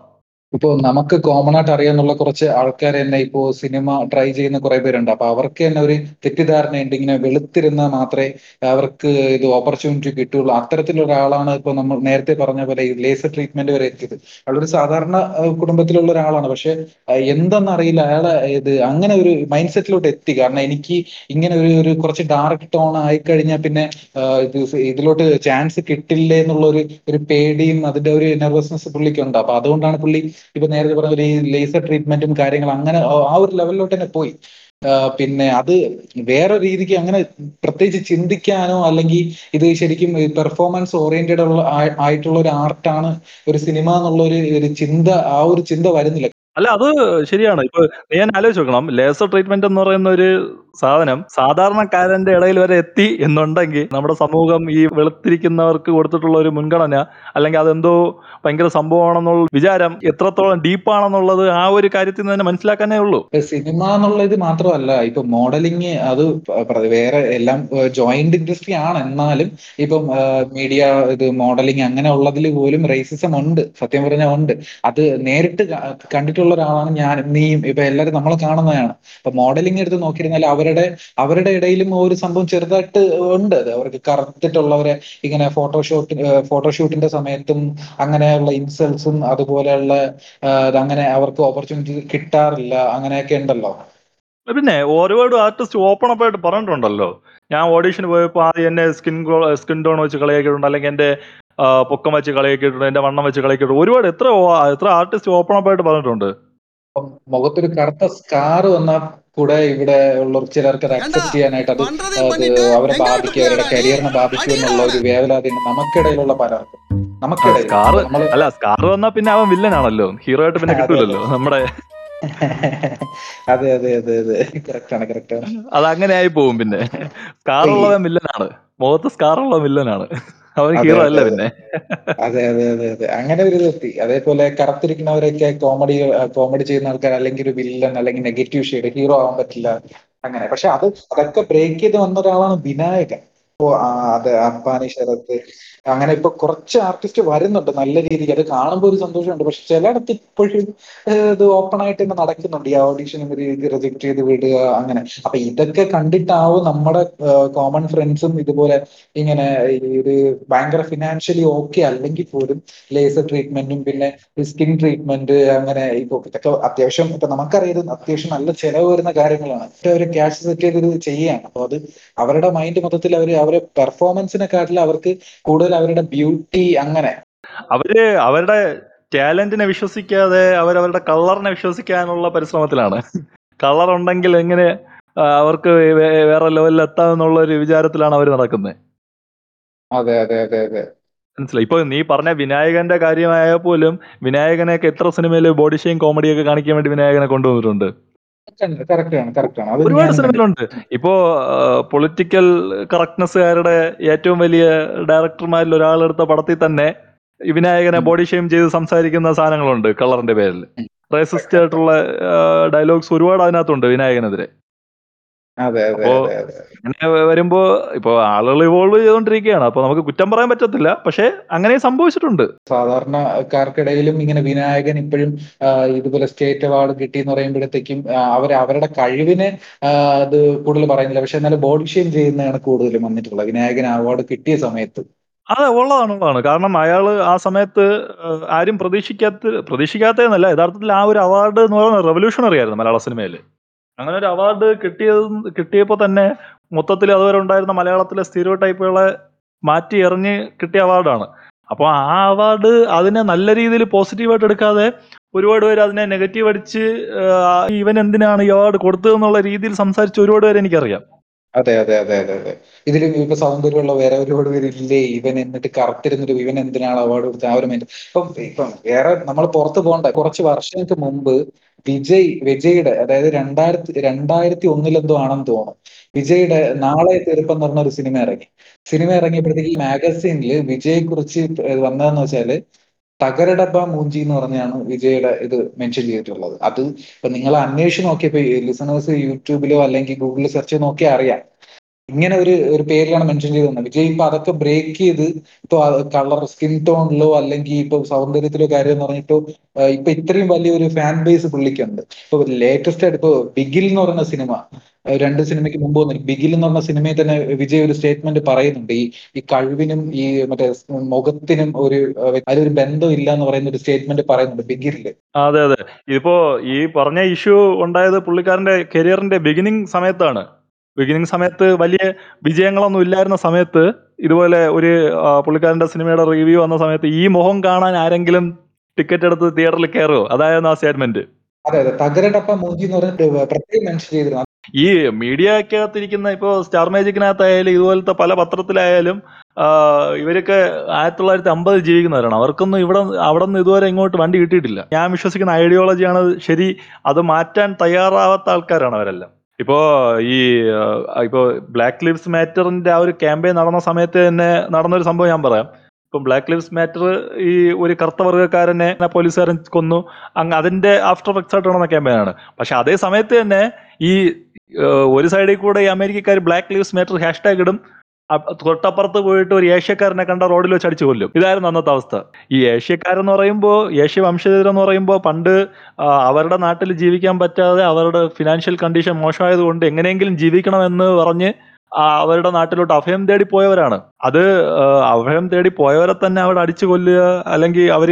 ഇപ്പോ നമുക്ക് കോമൺ ആയിട്ട് അറിയാന്നുള്ള കുറച്ച് ആൾക്കാർ തന്നെ ഇപ്പോ സിനിമ ട്രൈ ചെയ്യുന്ന കുറെ പേരുണ്ട്. അപ്പൊ അവർക്ക് തന്നെ ഒരു തെറ്റിദ്ധാരണയുണ്ട് ഇങ്ങനെ വെളുത്തിരുന്നാൽ മാത്രമേ അവർക്ക് ഇത് ഓപ്പർച്യൂണിറ്റി കിട്ടുള്ളൂ അത്തരത്തിലുള്ള ഒരാളാണ് ഇപ്പൊ നമ്മൾ നേരത്തെ പറഞ്ഞ പോലെ ഈ ലേസർ ട്രീറ്റ്മെന്റ് വരെ എത്തിയത്. അയാളൊരു സാധാരണ കുടുംബത്തിലുള്ള ഒരാളാണ്. പക്ഷെ എന്തെന്ന് എന്തെന്നറിയില്ല. അയാളെ ഇത് അങ്ങനെ ഒരു മൈൻഡ് സെറ്റിലോട്ട് എത്തി. കാരണം എനിക്ക് ഇങ്ങനെ ഒരു ഒരു കുറച്ച് ഡാർക്ക് ടോൺ ആയി കഴിഞ്ഞാൽ പിന്നെ ഇത് ഇതിലോട്ട് ചാൻസ് കിട്ടില്ലേ എന്നുള്ള ഒരു ഒരു പേടിയും അതിന്റെ ഒരു നെർവസ്നെസ് പുള്ളിക്കുണ്ട്. അപ്പൊ അതുകൊണ്ടാണ് പുള്ളി ഇപ്പൊ നേരത്തെ പറഞ്ഞ പോലെ ഈ ലേസർ ട്രീറ്റ്മെന്റും കാര്യങ്ങളും അങ്ങനെ ആ- ഒരു ലെവലിലോട്ട് തന്നെ പോയി. പിന്നെ അത് വേറെ രീതിക്ക് അങ്ങനെ പ്രത്യേകിച്ച് ചിന്തിക്കാനോ അല്ലെങ്കിൽ ഇത് ശരിക്കും പെർഫോമൻസ് ഓറിയന്റഡ് ഉള്ള ആയിട്ടുള്ള ഒരു ആർട്ടാണ് ഒരു സിനിമ എന്നുള്ള ഒരു ഒരു ചിന്ത ആ ഒരു ചിന്ത വരുന്നില്ല. അല്ല അത് ശരിയാണ്. ഇപ്പൊ ഞാൻ ആലോചിച്ച് നോക്കണം. ലേസർ ട്രീറ്റ്മെന്റ് എന്ന് പറയുന്ന ഒരു സാധനം സാധാരണക്കാരന്റെ ഇടയിൽ വരെ എത്തി എന്നുണ്ടെങ്കിൽ നമ്മുടെ സമൂഹം ഈ വെളുത്തിരിക്കുന്നവർക്ക് കൊടുത്തിട്ടുള്ള ഒരു മുൻഗണന അല്ലെങ്കിൽ അതെന്തോ ഭയങ്കര സംഭവമാണെന്നുള്ള വിചാരം എത്രത്തോളം ഡീപ്പാണെന്നുള്ളത് ആ ഒരു കാര്യത്തിൽ നിന്ന് തന്നെ മനസ്സിലാക്കാനേ ഉള്ളൂ. സിനിമ എന്നുള്ള ഇത് മാത്രമല്ല ഇപ്പൊ മോഡലിംഗ് അത് വേറെ എല്ലാം ജോയിന്റ് ഇൻഡസ്ട്രി ആണ്. എന്നാലും ഇപ്പം മീഡിയ ഇത് മോഡലിംഗ് അങ്ങനെ ഉള്ളതിൽ പോലും റേസിസം ഉണ്ട്. സത്യം പറഞ്ഞാൽ ഉണ്ട്. അത് നേരിട്ട് ക- ഒരാളാണ് ഞാൻ നീയും ഇപ്പൊ എല്ലാവരും നമ്മളെ കാണുന്നതാണ്. ഇപ്പൊ മോഡലിംഗ് എടുത്ത് നോക്കിയിരുന്നാൽ അവരുടെ അവരുടെ ഇടയിലും ഒരു സംഭവം ചെറുതായിട്ട് ഉണ്ട്. അവർക്ക് കറുത്തിട്ടുള്ളവരെ ഇങ്ങനെ ഫോട്ടോഷൂട്ട് ഫോട്ടോഷൂട്ടിന്റെ സമയത്തും അങ്ങനെയുള്ള ഇൻസൾട്ട്സും അതുപോലെയുള്ള അങ്ങനെ അവർക്ക് ഓപ്പർച്യൂണിറ്റി കിട്ടാറില്ല. അങ്ങനെയൊക്കെ ഉണ്ടല്ലോ. പിന്നെ ഒരുപാട് ആർട്ടിസ്റ്റ് ഓപ്പൺ അപ്പ് ആയിട്ട് പറഞ്ഞിട്ടുണ്ടല്ലോ. ഞാൻ ഓഡീഷന് പോയപ്പോൾ ആദ്യം എന്നെ സ്കിൻ സ്കിൻ ടോൺ വെച്ച് കളിയാക്കിയിട്ടുണ്ട്. അല്ലെങ്കിൽ എന്റെ പൊക്കം വെച്ച് കളിയാക്കിയിട്ടുണ്ട് എന്റെ വണ്ണം വെച്ച് കളിയാക്കിയിട്ടുണ്ട്. ഒരുപാട് എത്ര എത്ര ആർട്ടിസ്റ്റ് ഓപ്പൺ അപ്പ് ആയിട്ട് പറഞ്ഞിട്ടുണ്ട്. മുഖത്തൊരു കറുത്ത സ്കാർ വന്നാൽ കൂടെ ഇവിടെ ഉള്ള ചിലർക്ക് അത് അക്സെപ്റ്റ് ചെയ്യാനായിട്ട് അത് അവരെ ബാധിക്കും അവരുടെ കരിയറിനെ ബാധിക്കും എന്നുള്ള ഒരു വേവലാതി നമുക്കിടയിലുള്ള പലർക്കും. നമുക്കിടയിൽ അല്ല സ്കാർ വന്നാ പിന്നെ അവൻ വില്ലൻ ആണല്ലോ. ഹീറോ ആയിട്ട് പിന്നെ കിട്ടൂലല്ലോ. നമ്മുടെ അതെ അതെ അതെ അതെ. കറക്റ്റ് ആണ് കറക്റ്റ് ആണ്. അത് അങ്ങനെ ആയി പോകും പിന്നെ സ്കാർ ഉള്ളവൻ വില്ലനാണ് മുഖത്ത് സ്കാർ ഉള്ള വില്ലനാണ് അവൻ ഹീറോ അല്ല പിന്നെ? അതെ അതെ അതെ അതെ. അങ്ങനെ ഒരു ഇതെത്തി അതേപോലെ കറുത്തിരിക്കുന്നവരൊക്കെ കോമഡി കോമഡി ചെയ്യുന്ന ആൾക്കാർ അല്ലെങ്കിൽ ഒരു വില്ലൻ അല്ലെങ്കിൽ നെഗറ്റീവ് ഷെയ്ഡ് ഹീറോ ആവാൻ പറ്റില്ല. അങ്ങനെ. പക്ഷെ അത് അതൊക്കെ ബ്രേക്ക് ചെയ്ത് വന്ന ഒരാളാണ് വിനായകൻ. അപ്പോ അത് അപ്പാനി ശരത്ത് അങ്ങനെ ഇപ്പൊ കുറച്ച് ആർട്ടിസ്റ്റ് വരുന്നുണ്ട്. നല്ല രീതിക്ക് അത് കാണുമ്പോൾ ഒരു സന്തോഷമുണ്ട്. പക്ഷെ ചിലയിടത്ത് ഇപ്പോഴും ഇത് ഓപ്പൺ ആയിട്ട് തന്നെ നടക്കുന്നുണ്ട്. ഈ ഓഡീഷൻ റിജക്ട് ചെയ്ത് വിടുക അങ്ങനെ. അപ്പൊ ഇതൊക്കെ കണ്ടിട്ടാവും നമ്മുടെ കോമൺ ഫ്രണ്ട്സും ഇതുപോലെ ഇങ്ങനെ ഈ ഒരു ഭയങ്കര ഫിനാൻഷ്യലി ഓക്കെ അല്ലെങ്കിൽ പോലും ലേസർ ട്രീറ്റ്മെന്റും പിന്നെ സ്കിൻ ട്രീറ്റ്മെന്റ് അങ്ങനെ ഇപ്പൊ ഇതൊക്കെ അത്യാവശ്യം ഇപ്പൊ നമുക്കറിയാം അത്യാവശ്യം നല്ല ചെലവ് വരുന്ന കാര്യങ്ങളാണ്. അവർ ക്യാഷ് സെറ്റ് ചെയ്ത് ചെയ്യാണ്. അപ്പൊ അത് അവരുടെ മൈൻഡ് മൊത്തത്തിൽ അവർ അവരെ പെർഫോമൻസിനെക്കാട്ടിൽ അവർക്ക് കൂടുതൽ അവരുടെ ബ്യൂട്ടി അങ്ങനെ. അവർ അവരുടെ ടാലന്റിനെ വിശ്വസിക്കാതെ അവരവരുടെ കളറിനെ വിശ്വസിക്കാനുള്ള പരിശ്രമത്തിലാണ്. കളർ ഉണ്ടെങ്കിൽ എങ്ങനെ അവർക്ക് വേറെ ലെവലിൽ എത്താമെന്നുള്ള ഒരു വിചാരത്തിലാണ് അവർ നടക്കുന്നത് അതെ അതെ അതെ അതെ. മനസ്സിലായി. ഇപ്പൊ നീ പറഞ്ഞ വിനായകന്റെ കാര്യമായ പോലും വിനായകനെയൊക്കെ എത്ര സിനിമയിൽ ബോഡി ഷെയിം കോമഡിയൊക്കെ കാണിക്കാൻ വേണ്ടി വിനായകനെ കൊണ്ടുവന്നിട്ടുണ്ട്. ഒരുപാട് സിനിമകളുണ്ട്. സിനിമയിലുണ്ട് ഇപ്പോ പൊളിറ്റിക്കൽ കറക്റ്റ്നെസ്സുകാരുടെ ഏറ്റവും വലിയ ഡയറക്ടർമാരിൽ ഒരാളെടുത്ത പടത്തിൽ തന്നെ വിനായകനെ ബോഡി ഷെയിം ചെയ്ത് സംസാരിക്കുന്ന സാധനങ്ങളുണ്ട് കളറിന്റെ പേരിൽ. റേസിസ്റ്റ് ആയിട്ടുള്ള ഡയലോഗ്സ് ഒരുപാട് അതിനകത്തുണ്ട് വിനായകനെതിരെ. അപ്പോ അങ്ങനെ വരുമ്പോ ഇപ്പൊ ആളുകൾ ഇവോൾവ് ചെയ്തോണ്ടിരിക്കുകയാണ് അപ്പൊ നമുക്ക് കുറ്റം പറയാൻ പറ്റത്തില്ല. പക്ഷെ അങ്ങനെ സംഭവിച്ചിട്ടുണ്ട്. സാധാരണക്കാർക്കിടയിലും ഇങ്ങനെ വിനായകൻ ഇപ്പോഴും ഇതുപോലെ സ്റ്റേറ്റ് അവാർഡ് കിട്ടി എന്ന് പറയുമ്പോഴത്തേക്കും അവർ അവരുടെ കഴിവിനെ അത് കൂടുതൽ പറയുന്നില്ല. പക്ഷെ എന്നാലും ബോഡി ഷെയിം ചെയ്യുന്നതാണ് കൂടുതലും വന്നിട്ടുള്ളത്. വിനായകൻ അവാർഡ് കിട്ടിയ സമയത്ത്. അതെ ഉള്ളതാണ് ഉള്ളതാണ് കാരണം അയാൾ ആ സമയത്ത് ആരും പ്രതീക്ഷിക്കാത്ത പ്രതീക്ഷിക്കാത്തതെന്നല്ല. യഥാർത്ഥത്തിൽ ആ ഒരു അവാർഡ് എന്ന് പറയുന്നത് റെവല്യൂഷണറി ആയിരുന്നു മലയാള സിനിമയിൽ അങ്ങനെ ഒരു അവാർഡ് കിട്ടിയത് കിട്ടിയപ്പോൾ തന്നെ മൊത്തത്തിൽ അതുവരെ ഉണ്ടായിരുന്ന മലയാളത്തിലെ സ്റ്റീരിയോ ടൈപ്പുകളെ മാറ്റി എറിഞ്ഞ് കിട്ടിയ അവാർഡാണ് അപ്പോൾ ആ അവാർഡ് അതിനെ നല്ല രീതിയിൽ പോസിറ്റീവായിട്ട് എടുക്കാതെ ഒരുപാട് പേര് അതിനെ നെഗറ്റീവ് അടിച്ച് ഇവൻ എന്തിനാണ് ഈ അവാർഡ് കൊടുത്തതെന്നുള്ള രീതിയിൽ സംസാരിച്ച ഒരുപാട് പേര് എനിക്കറിയാം. അതെ അതെ അതെ അതെ അതെ. ഇതിൽ ഇപ്പൊ സൗന്ദര്യമുള്ള വേറെ ഒരുപാട് പേര് ഇല്ലേ ഇവൻ എന്നിട്ട് കറക്റ്റിരുന്നിട്ട് ഇവൻ എന്തിനാണ് അവാർഡ് കൊടുത്തത്? ആ ഒരു മൈൻഡ് ഇപ്പം ഇപ്പം വേറെ നമ്മൾ പുറത്ത് പോകണ്ട കുറച്ച് വർഷങ്ങൾക്ക് മുമ്പ് വിജയ് വിജയുടെ അതായത് രണ്ടായിരത്തി രണ്ടായിരത്തി ഒന്നിലെന്തോ ആണെന്ന് തോന്നുന്നു. വിജയുടെ നാളെ തീർപ്പം എന്ന് പറഞ്ഞ ഒരു സിനിമ ഇറങ്ങി. സിനിമ ഇറങ്ങിയപ്പോഴത്തേക്ക് ഈ മാഗസീനിൽ വിജയെ കുറിച്ച് വന്നതെന്ന് വെച്ചാൽ തകരടപ്പ മൂഞ്ചി എന്ന് പറഞ്ഞാണ് വിജയുടെ ഇത് മെൻഷൻ ചെയ്തിട്ടുള്ളത്. അത് ഇപ്പൊ നിങ്ങൾ അന്വേഷിച്ച് നോക്കിയപ്പോ ലിസണേഴ്സ് യൂട്യൂബിലോ അല്ലെങ്കിൽ ഗൂഗിളിൽ സെർച്ച് നോക്കിയാൽ അറിയാം. ഇങ്ങനെ ഒരു ഒരു പേരിലാണ് മെൻഷൻ ചെയ്ത് തന്നെ വിജയ് ഇപ്പൊ അതൊക്കെ ബ്രേക്ക് ചെയ്ത് ഇപ്പൊ കളർ സ്കിൻ ടോണിലോ അല്ലെങ്കിൽ ഇപ്പൊ സൗന്ദര്യത്തിലോ കാര്യം എന്ന് പറഞ്ഞിട്ടോ ഇപ്പൊ ഇത്രയും വലിയൊരു ഫാൻ ബേസ് പുള്ളിക്കുണ്ട്. ഇപ്പൊ ലേറ്റസ്റ്റ് ആയിട്ട് ഇപ്പൊ ബിഗിൽ എന്ന് പറയുന്ന സിനിമ രണ്ട് സിനിമയ്ക്ക് മുമ്പ് വന്നിട്ട് ബിഗിൽ എന്ന് പറഞ്ഞ സിനിമയിൽ തന്നെ വിജയ് ഒരു സ്റ്റേറ്റ്മെന്റ് പറയുന്നുണ്ട്. ഈ ഈ കഴിവിനും ഈ മറ്റേ മുഖത്തിനും ഒരു അതിലൊരു ബന്ധം ഇല്ല എന്ന് പറയുന്ന ഒരു സ്റ്റേറ്റ്മെന്റ് പറയുന്നുണ്ട് ബിഗിലിൽ. അതെ അതെ. ഇതിപ്പോ ഈ പറഞ്ഞ ഇഷ്യൂ ഉണ്ടായത് പുള്ളിക്കാരന്റെ കരിയറിന്റെ ബിഗിനിങ് സമയത്താണ്. ബിഗിനിങ് സമയത്ത് വലിയ വിജയങ്ങളൊന്നും ഇല്ലായിരുന്ന സമയത്ത് ഇതുപോലെ ഒരു പുള്ളിക്കാരന്റെ സിനിമയുടെ റിവ്യൂ വന്ന സമയത്ത് ഈ മുഖം കാണാൻ ആരെങ്കിലും ടിക്കറ്റ് എടുത്ത് തിയേറ്ററിൽ കയറുമോ അതായിരുന്നു ആ സ്റ്റേറ്റ്മെന്റ് അതെ അതെ. തകരടപ്പ മൂഞ്ചി എന്ന് പറഞ്ഞിട്ട് പ്രത്യേകം മെൻഷൻ ചെയ്തിരുന്നു. ഈ മീഡിയക്കകത്തിരിക്കുന്ന ഇപ്പോൾ സ്റ്റാർ മേജിക്കിനകത്തായാലും ഇതുപോലത്തെ പല പത്രത്തിലായാലും ഇവരൊക്കെ ആയിരത്തി തൊള്ളായിരത്തി അമ്പത് ജീവിക്കുന്നവരാണ്. അവർക്കൊന്നും ഇവിടെ അവിടെ നിന്ന് ഇതുവരെ ഇങ്ങോട്ട് വണ്ടി കിട്ടിയിട്ടില്ല. ഞാൻ വിശ്വസിക്കുന്ന ഐഡിയോളജിയാണ് ശരി അത് മാറ്റാൻ തയ്യാറാവാത്ത ആൾക്കാരാണ് അവരെല്ലാം. ഇപ്പോ ഈ ഇപ്പോ ബ്ലാക്ക് ലിവ്സ് മാറ്ററിന്റെ ആ ഒരു ക്യാമ്പയിൻ നടന്ന സമയത്ത് തന്നെ നടന്നൊരു സംഭവം ഞാൻ പറയാം. ഇപ്പൊ ബ്ലാക്ക് ലിവ്സ് മാറ്റർ ഈ ഒരു കറുത്ത വർഗക്കാരനെ പോലീസുകാരൻ കൊന്നു. അങ്ങ് അതിന്റെ ആഫ്റ്റർ എഫക്ട്സ് ആയിട്ട് നടന്ന ക്യാമ്പയിനാണ് പക്ഷെ അതേ സമയത്ത് തന്നെ ഈ ഒരു സൈഡിൽ കൂടെ ഈ അമേരിക്കക്കാർ ബ്ലാക്ക് ലിവ്സ് മാറ്റർ ഹാഷ്ടാഗ് ഇടും. തൊട്ടപ്പുറത്ത് പോയിട്ട് ഒരു ഏഷ്യക്കാരനെ കണ്ട റോഡിൽ വെച്ച് അടിച്ചു കൊല്ലും. ഇതായിരുന്നു അന്നത്തെ അവസ്ഥ. ഈ ഏഷ്യക്കാരെന്ന് പറയുമ്പോൾ ഏഷ്യ വംശജരെന്ന് പറയുമ്പോൾ പണ്ട് അവരുടെ നാട്ടിൽ ജീവിക്കാൻ പറ്റാതെ അവരുടെ ഫിനാൻഷ്യൽ കണ്ടീഷൻ മോശമായതുകൊണ്ട് എങ്ങനെയെങ്കിലും ജീവിക്കണമെന്ന് പറഞ്ഞ് അവരുടെ നാട്ടിലോട്ട് അഭയം തേടി പോയവരാണ്. അത് അഭയം തേടി പോയവരെ തന്നെ അവിടെ അടിച്ചു കൊല്ലുക അല്ലെങ്കിൽ അവർ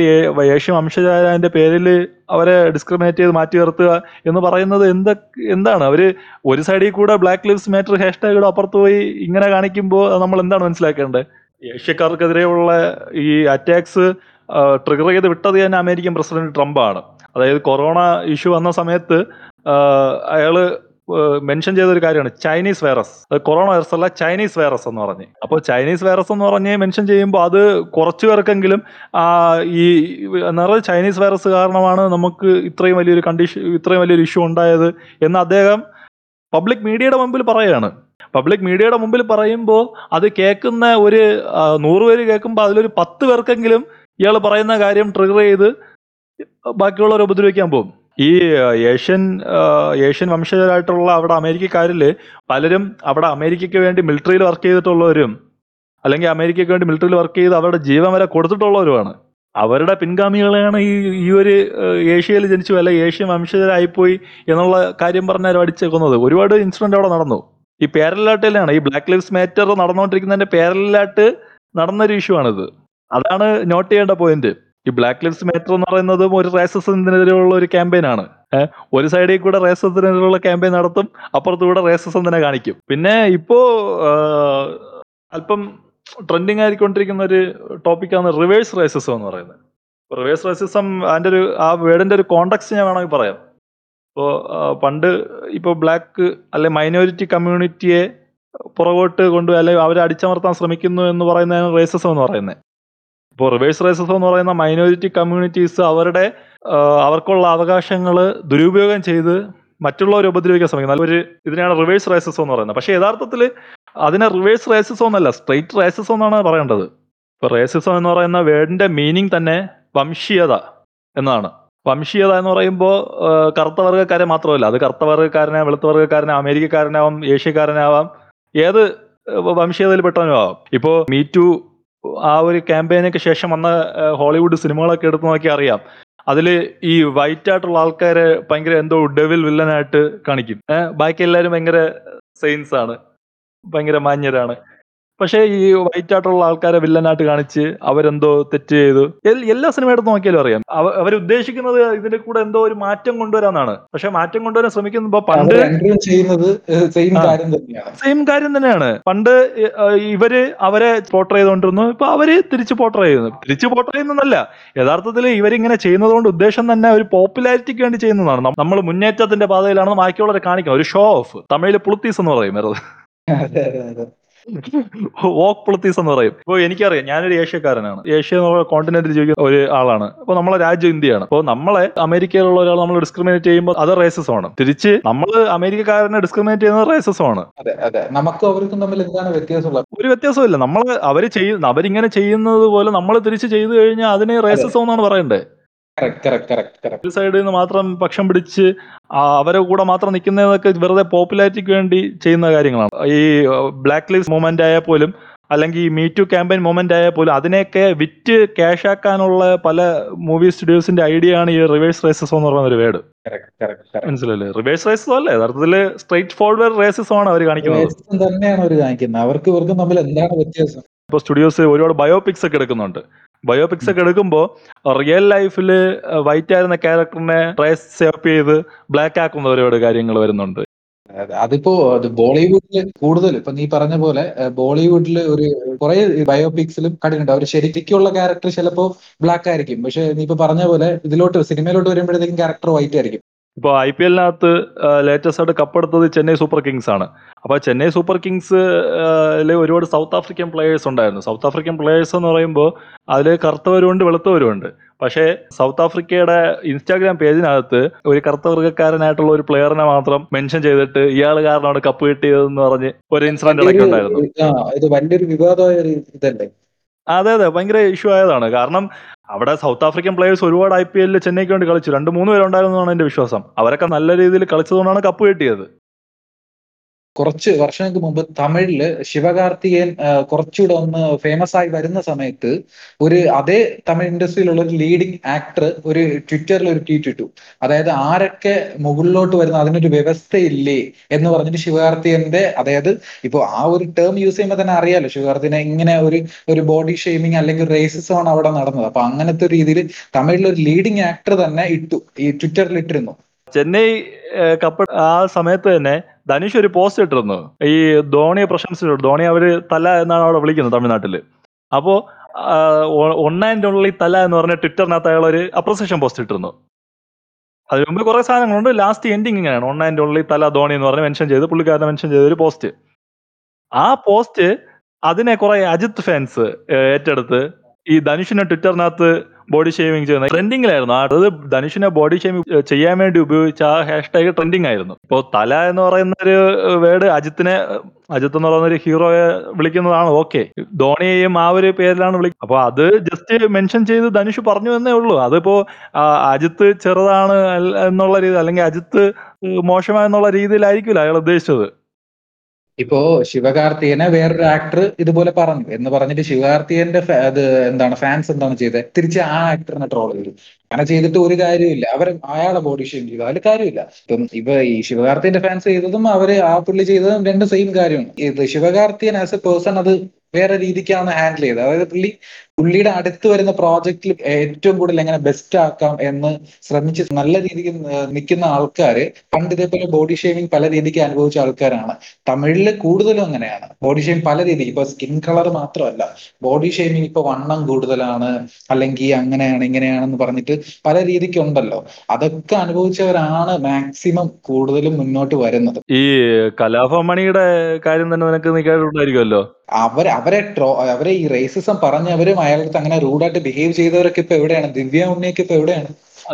ഏഷ്യ വംശജായതിന്റെ പേരിൽ അവരെ ഡിസ്ക്രിമിനേറ്റ് ചെയ്ത് മാറ്റി നിർത്തുക എന്ന് പറയുന്നത് എന്ത എന്താണ്? അവർ ഒരു സൈഡിൽ കൂടെ ബ്ലാക്ക് ലിവ്സ് മാറ്റർ ഹാഷ്ടാഗ് അപ്പുറത്ത് പോയി ഇങ്ങനെ കാണിക്കുമ്പോൾ നമ്മൾ എന്താണ് മനസ്സിലാക്കേണ്ടത്? ഏഷ്യക്കാർക്കെതിരെയുള്ള ഈ അറ്റാക്സ് ട്രിഗർ ചെയ്ത് വിട്ടത് തന്നെ അമേരിക്കൻ പ്രസിഡന്റ് ട്രംപ് ആണ് അതായത് കൊറോണ ഇഷ്യൂ വന്ന സമയത്ത് അയാൾ മെൻഷൻ ചെയ്ത ഒരു കാര്യമാണ് ചൈനീസ് വൈറസ്. കൊറോണ വൈറസ് അല്ല ചൈനീസ് വൈറസ് എന്ന് പറഞ്ഞ്. അപ്പോൾ ചൈനീസ് വൈറസ് എന്ന് പറഞ്ഞ് മെൻഷൻ ചെയ്യുമ്പോൾ അത് കുറച്ചു പേർക്കെങ്കിലും ഈ എന്താ ചൈനീസ് വൈറസ് കാരണമാണ് നമുക്ക് ഇത്രയും വലിയൊരു കണ്ടീഷൻ ഇത്രയും വലിയൊരു ഇഷ്യൂ ഉണ്ടായത് എന്ന് അദ്ദേഹം പബ്ലിക് മീഡിയയുടെ മുമ്പിൽ പറയുകയാണ്. പബ്ലിക് മീഡിയയുടെ മുമ്പിൽ പറയുമ്പോൾ അത് കേൾക്കുന്ന ഒരു നൂറുപേര് നൂറ് പേര് കേൾക്കുമ്പോൾ അതിലൊരു പത്ത് പേർക്കെങ്കിലും ഇയാൾ പറയുന്ന കാര്യം ട്രിഗർ ചെയ്ത് ബാക്കിയുള്ളവരെ ഉപദ്രവിക്കാൻ പോകും. ഈ ഏഷ്യൻ ഏഷ്യൻ വംശജരായിട്ടുള്ള അവിടെ അമേരിക്കക്കാരിൽ പലരും അവിടെ അമേരിക്കയ്ക്ക് വേണ്ടി മിലിറ്ററിയിൽ വർക്ക് ചെയ്തിട്ടുള്ളവരും അല്ലെങ്കിൽ അമേരിക്കയ്ക്ക് വേണ്ടി മിലിറ്ററിയിൽ വർക്ക് ചെയ്ത് അവരുടെ ജീവൻ വരെ കൊടുത്തിട്ടുള്ളവരുമാണ്. അവരുടെ പിൻഗാമികളെയാണ് ഈ ഈ ഒരു ഏഷ്യയിൽ ജനിച്ചു അല്ലെ ഏഷ്യൻ വംശജരായിപ്പോയി എന്നുള്ള കാര്യം പറഞ്ഞാൽ അടിച്ചേക്കുന്നത്. ഒരുപാട് ഇൻസിഡന്റ് അവിടെ നടന്നു. ഈ പേരലാട്ടിലാണ് ഈ ബ്ലാക്ക് ലിവ്സ് മാറ്റർ നടന്നുകൊണ്ടിരിക്കുന്നതിന്റെ പേരലാട്ട് നടന്നൊരു ഇഷ്യൂ ആണിത്. അതാണ് നോട്ട് ചെയ്യേണ്ട പോയിന്റ് ഈ ബ്ലാക്ക് ലിവ്സ് മാറ്റർ എന്ന് പറയുന്നതും ഒരു റേസസിനെതിരെയുള്ള ഒരു ക്യാമ്പയിൻ ആണ്. ഒരു സൈഡിൽ കൂടെ റേസസിനെതിരെയുള്ള ക്യാമ്പയിൻ നടത്തും അപ്പുറത്തു കൂടെ റേസസ് തന്നെ കാണിക്കും. പിന്നെ ഇപ്പോ അല്പം ട്രെൻഡിങ് ആയിക്കൊണ്ടിരിക്കുന്ന ഒരു ടോപ്പിക്കാണ് റിവേഴ്സ് റേസിസം എന്ന് പറയുന്നത്. റിവേഴ്സ് റേസിസം അതിന്റെ ഒരു ആ വേർഡിന്റെ ഒരു കോണ്ടക്സ്റ്റ് ഞാൻ വേണമെങ്കിൽ പറയാം. ഇപ്പോൾ പണ്ട് ഇപ്പോൾ ബ്ലാക്ക് അല്ലെ മൈനോറിറ്റി കമ്മ്യൂണിറ്റിയെ പുറകോട്ട് കൊണ്ട് അല്ലെങ്കിൽ അവരെ അടിച്ചമർത്താൻ ശ്രമിക്കുന്നു എന്ന് പറയുന്നതാണ് റേസിസം എന്ന് പറയുന്നത്. ഇപ്പോൾ റിവേഴ്സ് റേസിസം എന്ന് പറയുന്ന മൈനോറിറ്റി കമ്മ്യൂണിറ്റീസ് അവരുടെ അവർക്കുള്ള അവകാശങ്ങൾ ദുരുപയോഗം ചെയ്ത് മറ്റുള്ളവരെ ഉപദ്രവിക്കാൻ ശ്രമിക്കുന്നത് ഒരു ഇതിനെയാണ് റിവേഴ്സ് റേസിസം എന്ന് പറയുന്നത്. പക്ഷേ യഥാർത്ഥത്തിൽ അതിനെ റിവേഴ്സ് റേസിസം എന്നല്ല സ്ട്രെയിറ്റ് റേസിസം എന്നാണ് പറയേണ്ടത്. ഇപ്പൊ റേസിസം എന്ന് പറയുന്ന വേർഡിന്റെ മീനിങ് തന്നെ വംശീയത എന്നാണ്. വംശീയത എന്ന് പറയുമ്പോൾ കറുത്ത വർഗക്കാരെ മാത്രമല്ല. അത് കറുത്ത വർഗക്കാരനെ വെളുത്ത വർഗക്കാരനെ അമേരിക്കക്കാരനാവാം ഏഷ്യക്കാരനാവാം ഏത് വംശീയതയിൽ പെട്ടവനും ആവാം ഇപ്പോൾ മീ ടു ആ ഒരു ക്യാമ്പയിനൊക്കെ ശേഷം വന്ന ഹോളിവുഡ് സിനിമകളൊക്കെ എടുത്ത് നോക്കി അറിയാം. അതിൽ ഈ വൈറ്റ് ആയിട്ടുള്ള ആൾക്കാരെ ഭയങ്കര എന്തോ ഡെവിൽ വില്ലനായിട്ട് കാണിക്കും. ബാക്കി എല്ലാവരും ഭയങ്കര സെയിൻസ് ആണ് ഭയങ്കര മാന്യരാണ്. പക്ഷേ ഈ വൈറ്റ് ആയിട്ടുള്ള ആൾക്കാരെ വില്ലനായിട്ട് കാണിച്ച് അവരെന്തോ തെറ്റ് ചെയ്തു. എല്ലാ സിനിമ എടുത്ത് നോക്കിയാലും അറിയാം. അവർ ഉദ്ദേശിക്കുന്നത് ഇതിന്റെ കൂടെ എന്തോ ഒരു മാറ്റം കൊണ്ടുവരാന്നാണ് പക്ഷെ മാറ്റം കൊണ്ടുവരാൻ ശ്രമിക്കുമ്പോ പണ്ട് സെയിം കാര്യം തന്നെയാണ്. പണ്ട് ഇവർ അവരെ പോർട്ടർ ചെയ്തുകൊണ്ടിരുന്നു. ഇപ്പൊ അവർ തിരിച്ച് പോർട്ടർ ചെയ്യുന്നു. തിരിച്ച് പോർട്ടർ ചെയ്യുന്നതല്ല. യഥാർത്ഥത്തിൽ ഇവരിങ്ങനെ ചെയ്യുന്നതുകൊണ്ട് ഉദ്ദേശം തന്നെ ഒരു പോപ്പുലാരിറ്റിക്ക് വേണ്ടി ചെയ്യുന്നതാണ്. നമ്മൾ മുന്നേറ്റത്തിന്റെ പാതയിലാണെന്ന് ബാക്കിയുള്ളവരെ കാണിക്കാം. ഒരു ഷോ ഓഫ് തമിഴിൽ പുളുത്തീസ് എന്ന് പറയും. വെറുതെ. അതെ അതെ അതെ. വോക്ക് പൊളിത്തീസ് എന്ന് പറയും. ഇപ്പോൾ എനിക്കറിയാം ഞാനൊരു ഏഷ്യക്കാരനാണ്. ഏഷ്യ എന്നുള്ള കോണ്ടിനെന്റിൽ ജീവിക്കുന്ന ഒരു ആളാണ്. അപ്പോൾ നമ്മളെ രാജ്യം ഇന്ത്യയാണ്. അപ്പോൾ നമ്മളെ അമേരിക്കയിലുള്ള ഒരാൾ നമ്മൾ ഡിസ്ക്രിമിനേറ്റ് ചെയ്യുമ്പോൾ അത് റേസസ് ആണ്. തിരിച്ച് നമ്മൾ അമേരിക്കക്കാരനെ ഡിസ്ക്രിമിനേറ്റ് ചെയ്യുന്നത് റേസസ് ആണ്. അതെ അതെ. നമുക്കും അവർക്കും തമ്മിൽ എന്താണ് വ്യത്യാസമുള്ളത്? ഒരു വ്യത്യാസമില്ല നമ്മൾ അവർ ചെയ്യുന്ന അവരിങ്ങനെ ചെയ്യുന്നത് പോലെ നമ്മൾ തിരിച്ച് ചെയ്തു കഴിഞ്ഞാൽ അതിനെ റേസസ് എന്നാണ് പറയണ്ടേ? ഒരു സൈഡിൽ നിന്ന് മാത്രം പക്ഷം പിടിച്ച് അവരെ കൂടെ മാത്രം നിൽക്കുന്നതൊക്കെ വെറുതെ പോപ്പുലാരിറ്റിക്ക് വേണ്ടി ചെയ്യുന്ന കാര്യങ്ങളാണ്. ഈ ബ്ലാക്ക് ലിസ്റ്റ് മൂവ്മെന്റ് ആയാൽ പോലും അല്ലെങ്കിൽ ഈ മീ ടു ക്യാമ്പയിൻ മൂവ്മെന്റ് ആയാൽ പോലും അതിനെയൊക്കെ വിറ്റ് ക്യാഷ് ആക്കാനുള്ള പല മൂവി സ്റ്റുഡിയോസിന്റെ ഐഡിയ ആണ് ഈ റിവേഴ്സ് റേസസ് എന്ന് പറയുന്ന ഒരു വേർഡ്. മനസ്സിലല്ലേ റിവേഴ്സ് റേസസ് അല്ലേ? യഥാർത്ഥത്തിൽ സ്ട്രേറ്റ് ഫോർവേഡ് റേസസ് ആണ് അവർ കാണിക്കുന്നത്. തന്നെയാണ് അവർ കാണിക്കുന്നത്. അവർക്ക് ഇവർക്കും തമ്മിൽ എന്താണ് വ്യത്യാസം? ഇപ്പോൾ സ്റ്റുഡിയോസ് ഒരുപാട് ബയോപിക്സ് ഒക്കെ എടുക്കുന്നുണ്ട്. ബയോപിക്സ് ഒക്കെ എടുക്കുമ്പോൾ റിയൽ ലൈഫിൽ വൈറ്റ് ആയിരുന്ന ക്യാരക്ടറിനെ ട്രേസ് സേപ്പ് ചെയ്ത് ബ്ലാക്ക് ആക്കുന്ന ഒരുപാട് കാര്യങ്ങൾ വരുന്നുണ്ട്. അതെ, അതിപ്പോ അത് ബോളിവുഡിൽ കൂടുതൽ ഇപ്പൊ നീ പറഞ്ഞ പോലെ ബോളിവുഡിൽ ഒരു കുറെ ബയോപിക്സിലും കണ്ടിട്ടുണ്ട്. അവർ ശരിക്കുള്ള ക്യാരക്ടർ ചിലപ്പോ ബ്ലാക്ക് ആയിരിക്കും. പക്ഷെ നീ ഇപ്പൊ പറഞ്ഞ പോലെ ഇതിലോട്ട് സിനിമയിലോട്ട് വരുമ്പോഴത്തേക്കും ക്യാരക്ടർ വൈറ്റ് ആയിരിക്കും. ഇപ്പോൾ ഐ പി എല്ലിനകത്ത് ലേറ്റസ്റ്റ് ആയിട്ട് കപ്പെടുത്തത് ചെന്നൈ സൂപ്പർ കിങ്സ് ആണ്. അപ്പോൾ ചെന്നൈ സൂപ്പർ കിങ്സ് ഒരുപാട് സൗത്ത് ആഫ്രിക്കൻ പ്ലേയേഴ്സ് ഉണ്ടായിരുന്നു. സൗത്ത് ആഫ്രിക്കൻ പ്ലേയേഴ്സ് എന്ന് പറയുമ്പോൾ അതിൽ കറുത്തവരുമുണ്ട് വെളുത്തവരുമുണ്ട്. പക്ഷേ സൗത്ത് ആഫ്രിക്കയുടെ ഇൻസ്റ്റാഗ്രാം പേജിനകത്ത് ഒരു കറുത്ത വർഗക്കാരനായിട്ടുള്ള ഒരു പ്ലെയറിനെ മാത്രം മെൻഷൻ ചെയ്തിട്ട് ഇയാൾ കാരണമാണ് കപ്പ് കിട്ടിയതെന്ന് പറഞ്ഞ് ഒരു ഇൻസിഡന്റ് ഇടയ്ക്ക് ഉണ്ടായിരുന്നു വലിയൊരു വിവാദമായ അതെ അതെ ഭയങ്കര ഇഷ്യൂ ആയതാണ്. കാരണം അവിടെ സൗത്ത് ആഫ്രിക്കൻ പ്ലേയേഴ്സ് ഒരുപാട് ഐ പി എല്ലിൽ ചെന്നൈക്ക് വേണ്ടി കളിച്ചു. രണ്ട് മൂന്ന് പേരുണ്ടായിരുന്നതാണ് എന്റെ വിശ്വാസം. അവരൊക്കെ നല്ല രീതിയിൽ കളിച്ചതുകൊണ്ടാണ് കപ്പ് കിട്ടിയത്. കുറച്ച് വർഷങ്ങൾക്ക് മുമ്പ് തമിഴിൽ ശിവകാർത്തികേയൻ കുറച്ചുകൂടെ ഒന്ന് ഫേമസ് ആയി വരുന്ന സമയത്ത് ഒരു അതേ തമിഴ് ഇൻഡസ്ട്രിയിലുള്ള ഒരു ലീഡിംഗ് ആക്ടർ ഒരു ട്വിറ്ററിൽ ഒരു ട്വീറ്റ് ഇട്ടു. അതായത് ആരൊക്കെ മുകളിലോട്ട് വരുന്ന അതിനൊരു വ്യവസ്ഥയില്ലേ എന്ന് പറഞ്ഞിട്ട് ശിവകാർത്തികന്റെ അതായത് ഇപ്പോൾ ആ ഒരു ടേം യൂസ് ചെയ്യുമ്പോൾ തന്നെ അറിയാലോ ശിവകാർത്തികനെ ഇങ്ങനെ ഒരു ഒരു ബോഡി ഷെയ്മിങ് അല്ലെങ്കിൽ റേസിസം ആണ് അവിടെ നടന്നത്. അപ്പൊ അങ്ങനത്തെ രീതിയിൽ തമിഴിൽ ഒരു ലീഡിംഗ് ആക്ടർ തന്നെ ഇട്ടു ഈ ട്വിറ്ററിൽ ഇട്ടിരുന്നു. ചെന്നൈ കപ്പ് ആ സമയത്ത് തന്നെ ധനുഷ് ഒരു പോസ്റ്റ് ഇട്ടിരുന്നു. ഈ ധോണിയെ പ്രശംസിച്ചു ധോണി അവർ തല എന്നാണ് അവിടെ വിളിക്കുന്നത് തമിഴ്നാട്ടിൽ. അപ്പോ ഒൺ ആൻഡ് തല എന്ന് പറഞ്ഞ ട്വിറ്ററിനകത്ത് അയാൾ ഒരു അപ്രസേഷൻ പോസ്റ്റ് ഇട്ടിരുന്നു. അതിന് മുമ്പ് കുറെ സാധനങ്ങളുണ്ട്. ലാസ്റ്റ് എൻഡിങ് ഇങ്ങനെയാണ്. ഒൺ ആൻഡ് തല ധോണി എന്ന് പറഞ്ഞ് മെൻഷൻ ചെയ്ത് പുള്ളിക്കാരനെ മെൻഷൻ ചെയ്ത ഒരു പോസ്റ്റ് ആ പോസ്റ്റ് അതിനെ കുറെ അജിത് ഫാൻസ് ഏറ്റെടുത്ത് ഈ ധനുഷിനെ ട്വിറ്ററിനകത്ത് ബോഡി ഷേവിങ് ചെയ്യുന്ന ട്രെൻഡിങ്ങിലായിരുന്നു അത് ധനുഷിനെ ബോഡി ഷേവിങ് ചെയ്യാൻ വേണ്ടി ഉപയോഗിച്ച ആ ഹാഷ്ടാഗ് ട്രെൻഡിങ് ആയിരുന്നു. ഇപ്പോൾ തല എന്ന് പറയുന്ന ഒരു വേർഡ് അജിത്തിനെ അജിത്ത് എന്ന് പറയുന്ന ഒരു ഹീറോയെ വിളിക്കുന്നതാണ് ഓക്കെ ധോണിയെയും ആ ഒരു പേരിലാണ് വിളിക്കുന്നത് അപ്പൊ അത് ജസ്റ്റ് മെൻഷൻ ചെയ്ത് ധനുഷ് പറഞ്ഞു എന്നേ ഉള്ളൂ. അതിപ്പോ അജിത്ത് ചെറുതാണ് എന്നുള്ള രീതി അല്ലെങ്കിൽ അജിത്ത് മോശമായെന്നുള്ള രീതിയിലായിരിക്കില്ല അയാൾ ഉദ്ദേശിച്ചത്. ഇപ്പോ ശിവകാർത്തികനെ വേറൊരു ആക്ടർ ഇതുപോലെ പറഞ്ഞു. എന്ന് പറഞ്ഞിട്ട് ശിവകാർത്തികന്റെ അത് എന്താണ് ഫാൻസ് എന്താണ് ചെയ്തത് തിരിച്ച് ആ ആക്ടറിനെ ട്രോൾ ചെയ്തു. അങ്ങനെ ചെയ്തിട്ട് ഒരു കാര്യമില്ല അവർ അയാളെ ബോഡി ഷെയിം ചെയ്തു. അതിൽ കാര്യമില്ല. ഇപ്പം ഇപ്പൊ ഈ ശിവകാർത്തികന്റെ ഫാൻസ് ചെയ്തതും അവർ ആ പുള്ളി ചെയ്തതും രണ്ട് സെയിം കാര്യമാണ്. ഇത് ശിവകാർത്തികൻ ആസ് എ പേഴ്സൺ അത് വേറെ രീതിക്കാണ് ഹാൻഡിൽ ചെയ്തത്. അതായത് പുള്ളി പുള്ളിയുടെ അടുത്ത് വരുന്ന പ്രോജക്റ്റിൽ ഏറ്റവും കൂടുതൽ എങ്ങനെ ബെസ്റ്റ് ആക്കാം എന്ന് ശ്രമിച്ച് നല്ല രീതിക്ക് നിൽക്കുന്ന ആൾക്കാര് പണ്ട് ഇതേപോലെ ബോഡി ഷേവിങ് പല രീതിക്ക് അനുഭവിച്ച ആൾക്കാരാണ്. തമിഴിൽ കൂടുതലും അങ്ങനെയാണ്. ബോഡി ഷേവിങ് പല രീതിക്ക് ഇപ്പൊ സ്കിൻ കളർ മാത്രമല്ല. ബോഡി ഷേവിങ് ഇപ്പൊ വണ്ണം കൂടുതലാണ് അല്ലെങ്കിൽ അങ്ങനെയാണ് ഇങ്ങനെയാണെന്ന് പറഞ്ഞിട്ട് പല രീതിക്കുണ്ടല്ലോ. അതൊക്കെ അനുഭവിച്ചവരാണ് മാക്സിമം കൂടുതലും മുന്നോട്ട് വരുന്നത്. ഈ കലാഭമണിയുടെ കാര്യം തന്നെ നിനക്ക് നീക്കാറുണ്ടായിരിക്കുമല്ലോ അവർ അവരെ ട്രോ അവരെ ഈ റേസിസം പറഞ്ഞവരും അയാളുടെ അങ്ങനെ റൂഡായിട്ട് ബിഹേവ് ചെയ്തവരൊക്കെ ഇപ്പൊ എവിടെയാണ്? ദിവ്യ ഉണ്ണിയൊക്കെ ഇപ്പൊ എവിടെയാണ്?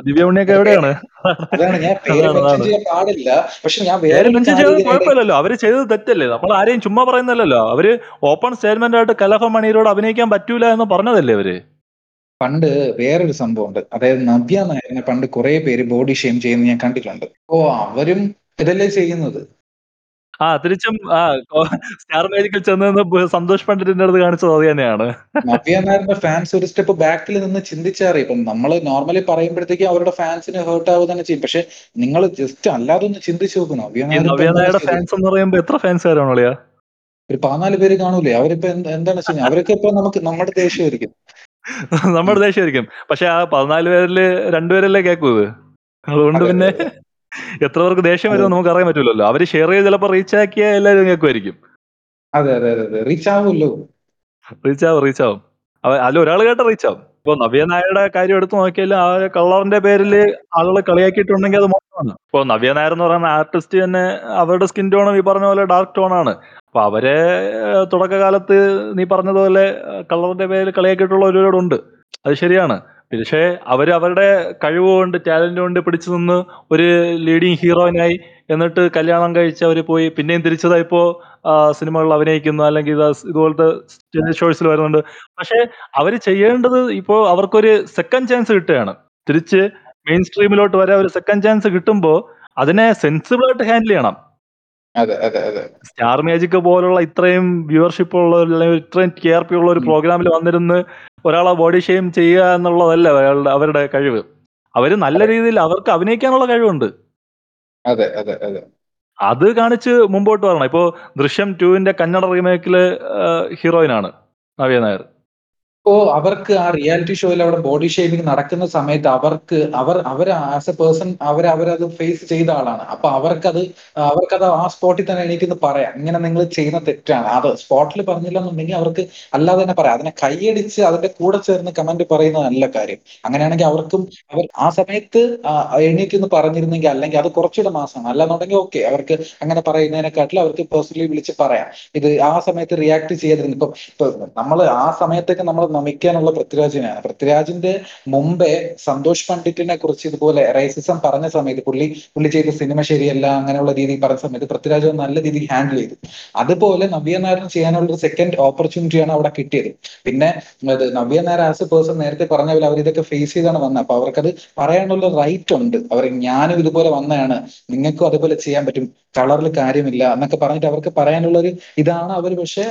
ദിവ്യ ഉണ്ണിയൊക്കെ എവിടെയാണ്? അതാണ് ഞാൻ പേര് മെൻഷൻ ചെയ്യാൻ പാടില്ല. പക്ഷെ ഞാൻ പേര് വേറെ മെൻഷൻ ചെയ്തത് കുഴപ്പമില്ലല്ലോ. അവർ ചെയ്തത് തെറ്റല്ലേ? നമ്മൾ ആരെയും ചുമ്മാ പറയുന്നല്ലോ അവർ ഓപ്പൺ സ്റ്റേറ്റ്മെന്റ് ആയിട്ട് കലാഭമണിയോട് അഭിനയിക്കാൻ പറ്റൂല എന്ന് പറഞ്ഞതല്ലേ അവർ? പണ്ട് വേറൊരു സംഭവം ഉണ്ട്. അതായത് നവ്യ നായരനെ പണ്ട് കുറെ പേര് ബോഡി ഷെയിം ചെയ്യുന്ന ഞാൻ കണ്ടിട്ടുണ്ട്. ഓ അവരും ഇതല്ലേ ചെയ്യുന്നത്? ആ തിരിച്ചും ആ സ്റ്റാർ മാജിക്കിൽ ചെന്ന് നിന്ന് ബ- സന്തോഷ് പണ്ഡിറ്റിന്റെ അടുത്ത് കാണിച്ചത് അത് തന്നെയാണ്. നവ്യ നായരുടെ ഫാൻസ് ഒരു സ്റ്റെപ്പ് ബാക്കിൽ നിന്ന് ചിന്തിച്ചാറി. ഇപ്പം നമ്മൾ നോർമലി പറയുമ്പോഴത്തേക്കും അവരുടെ ഫാൻസിന് ഹേർട്ട് ആവുക തന്നെ ചെയ്യും. പക്ഷെ നിങ്ങൾ ജസ്റ്റ് അല്ലാതെ ഒന്ന് ചിന്തിച്ചു നോക്കും. നവ്യ ഈ നായർ ഇപ്പൊ നവ്യ എന്താണ് നായരുടെ ചെയ്തത്? ഫാൻസ് എന്ന് പറയുമ്പോ എത്ര ഫാൻസ് ആരാണോ അളിയാ? ഒരു പതിനാല് പേര് കാണൂലേ? അവരിപ്പോ എന്ത് എന്താണ് ചെയ്യുന്നത്? അവരൊക്കെ ഇപ്പൊ നമുക്ക് നമ്മുടെ ദേഷ്യമായിരിക്കും. നമ്മുടെ ദേഷ്യമായിരിക്കും. പക്ഷെ ആ പതിനാല് പേരിൽ രണ്ടുപേരല്ലേ കേൾക്കൂ ഇത്? അതുകൊണ്ട് അതെ, പിന്നെ എത്ര പേർക്ക് ദേഷ്യം വരുമെന്ന് നമുക്ക് അറിയാൻ പറ്റില്ലല്ലോ. അവർ ഷെയർ ചെയ്ത് ചിലപ്പോൾ റീച്ച് ആക്കിയ എല്ലാവരും കേൾക്കുമായിരിക്കും അതെ അതെ അതെ റീച്ച് ആവുമല്ലോ. റീച്ച് ആവും റീച്ച് ആവും. അല്ല ഒരാൾ കേട്ട റീച്ച് ആവും. ഇപ്പൊ നവ്യ നായരുടെ കാര്യം എടുത്തു നോക്കിയാൽ ആ കള്ളറിന്റെ പേരിൽ ആളുകൾ കളിയാക്കിയിട്ടുണ്ടെങ്കിൽ അത് മോശമാണ്. ഇപ്പൊ നവ്യ നായർ എന്ന് പറയുന്ന ആർട്ടിസ്റ്റ് തന്നെ അവരുടെ സ്കിൻ ടോണും ഈ പറഞ്ഞ പോലെ ഡാർക്ക് ടോൺ ആണ്. അപ്പൊ അവരെ തുടക്കകാലത്ത് നീ പറഞ്ഞതുപോലെ കളറിന്റെ പേരിൽ കളിയാക്കിയിട്ടുള്ള ഒരുപാടുണ്ട്. അത് ശരിയാണ്. പക്ഷേ അവർ അവരുടെ കഴിവ് കൊണ്ട് ടാലന്റ് കൊണ്ട് പിടിച്ചു നിന്ന് ഒരു ലീഡിങ് ഹീറോയിനായി എന്നിട്ട് കല്യാണം കഴിച്ച് അവർ പോയി. പിന്നെയും തിരിച്ചതാ ഇപ്പോ സിനിമകളിൽ അഭിനയിക്കുന്നു. അല്ലെങ്കിൽ ഇത് ഇതുപോലത്തെ ഷോയ്സിൽ വരുന്നുണ്ട്. പക്ഷേ അവർ ചെയ്യേണ്ടത് ഇപ്പോൾ അവർക്കൊരു സെക്കൻഡ് ചാൻസ് കിട്ടുകയാണ്. തിരിച്ച് മെയിൻ സ്ട്രീമിലോട്ട് വരെ ഒരു സെക്കൻഡ് ചാൻസ് കിട്ടുമ്പോൾ അതിനെ സെൻസിബിൾ ആയിട്ട് ഹാൻഡിൽ ചെയ്യണം. സ്റ്റാർ മാജിക് പോലുള്ള ഇത്രയും വ്യൂവർഷിപ്പ് ഉള്ള അല്ലെങ്കിൽ ഇത്രയും കെ ആർ പി ഉള്ള ഒരു പ്രോഗ്രാമിൽ വന്നിരുന്ന് ഒരാളെ ബോഡി ഷെയിം ചെയ്യുക എന്നുള്ളതല്ല അയാളുടെ അവരുടെ കഴിവ്. അവർ നല്ല രീതിയിൽ അവർക്ക് അഭിനയിക്കാനുള്ള കഴിവുണ്ട്. അതെ അതെ അതെ. അത് കാണിച്ച് മുമ്പോട്ട് വരണം. ഇപ്പോ ദൃശ്യം ടുവിന്റെ കന്നഡ റീമേക്കിൽ ഹീറോയിനാണ് നവ്യ നായർ. ഇപ്പോ അവർക്ക് ആ റിയാലിറ്റി ഷോയിൽ അവിടെ ബോഡി ഷേമിംഗ് നടക്കുന്ന സമയത്ത് അവർക്ക് അവർ അവർ ആസ് എ പേഴ്സൺ അവർ അവരത് ഫേസ് ചെയ്ത ആളാണ്. അപ്പൊ അവർക്കത് അവർക്കത് ആ സ്പോട്ടിൽ തന്നെ എനിക്കൊന്ന് പറയാം. ഇങ്ങനെ നിങ്ങൾ ചെയ്യുന്ന തെറ്റാണ്. അത് സ്പോട്ടിൽ പറഞ്ഞില്ല എന്നുണ്ടെങ്കിൽ അവർക്ക് അല്ലാതെ തന്നെ പറയാം. അതിനെ കൈയടിച്ച് അതിന്റെ കൂടെ ചേർന്ന് കമന്റ് പറയുന്നത് നല്ല കാര്യം. അങ്ങനെയാണെങ്കിൽ അവർക്കും അവർ ആ സമയത്ത് എണീറ്റെന്ന് പറഞ്ഞിരുന്നെങ്കിൽ അല്ലെങ്കിൽ അത് കുറച്ചുകൂടെ മാസമാണ്. അല്ലാന്നുണ്ടെങ്കിൽ ഓക്കെ അവർക്ക് അങ്ങനെ പറയുന്നതിനെക്കാട്ടിൽ അവർക്ക് പേഴ്സണലി വിളിച്ച് പറയാം. ഇത് ആ സമയത്ത് റിയാക്ട് ചെയ്യാതിരുന്നു. ഇപ്പൊ നമ്മൾ ആ സമയത്തൊക്കെ നമ്മൾ നമിക്കാനുള്ള പൃഥ്വിരാജിനെയാണ് പൃഥ്വിരാജിന്റെ മുമ്പേ സന്തോഷ് പണ്ഡിറ്റിനെ കുറിച്ച് ഇതുപോലെ റൈസിസം പറഞ്ഞ സമയത്ത് പുള്ളി പുള്ളി ചെയ്ത സിനിമ ശരിയല്ല അങ്ങനെയുള്ള രീതിയിൽ പറഞ്ഞ സമയത്ത് പൃഥ്വിരാജ് നല്ല രീതിയിൽ ഹാൻഡിൽ ചെയ്തു. അതുപോലെ നവ്യ നായർ ചെയ്യാനുള്ള ഒരു സെക്കൻഡ് ഓപ്പർച്യൂണിറ്റിയാണ് അവിടെ കിട്ടിയത്. പിന്നെ Navya Nair as a person നേരത്തെ പറഞ്ഞ പോലെ അവർ ഇതൊക്കെ ഫേസ് ചെയ്താണ് വന്നത്. അപ്പൊ അവർക്കത് പറയാനുള്ള റൈറ്റ് ഉണ്ട്. അവർ ഞാനും ഇതുപോലെ വന്നതാണ്. നിങ്ങൾക്കും അതുപോലെ ചെയ്യാൻ പറ്റും. കളറിൽ കാര്യമില്ല എന്നൊക്കെ പറഞ്ഞിട്ട് അവർക്ക് പറയാനുള്ള ഒരു ഇതാണ് അവർ. പക്ഷെ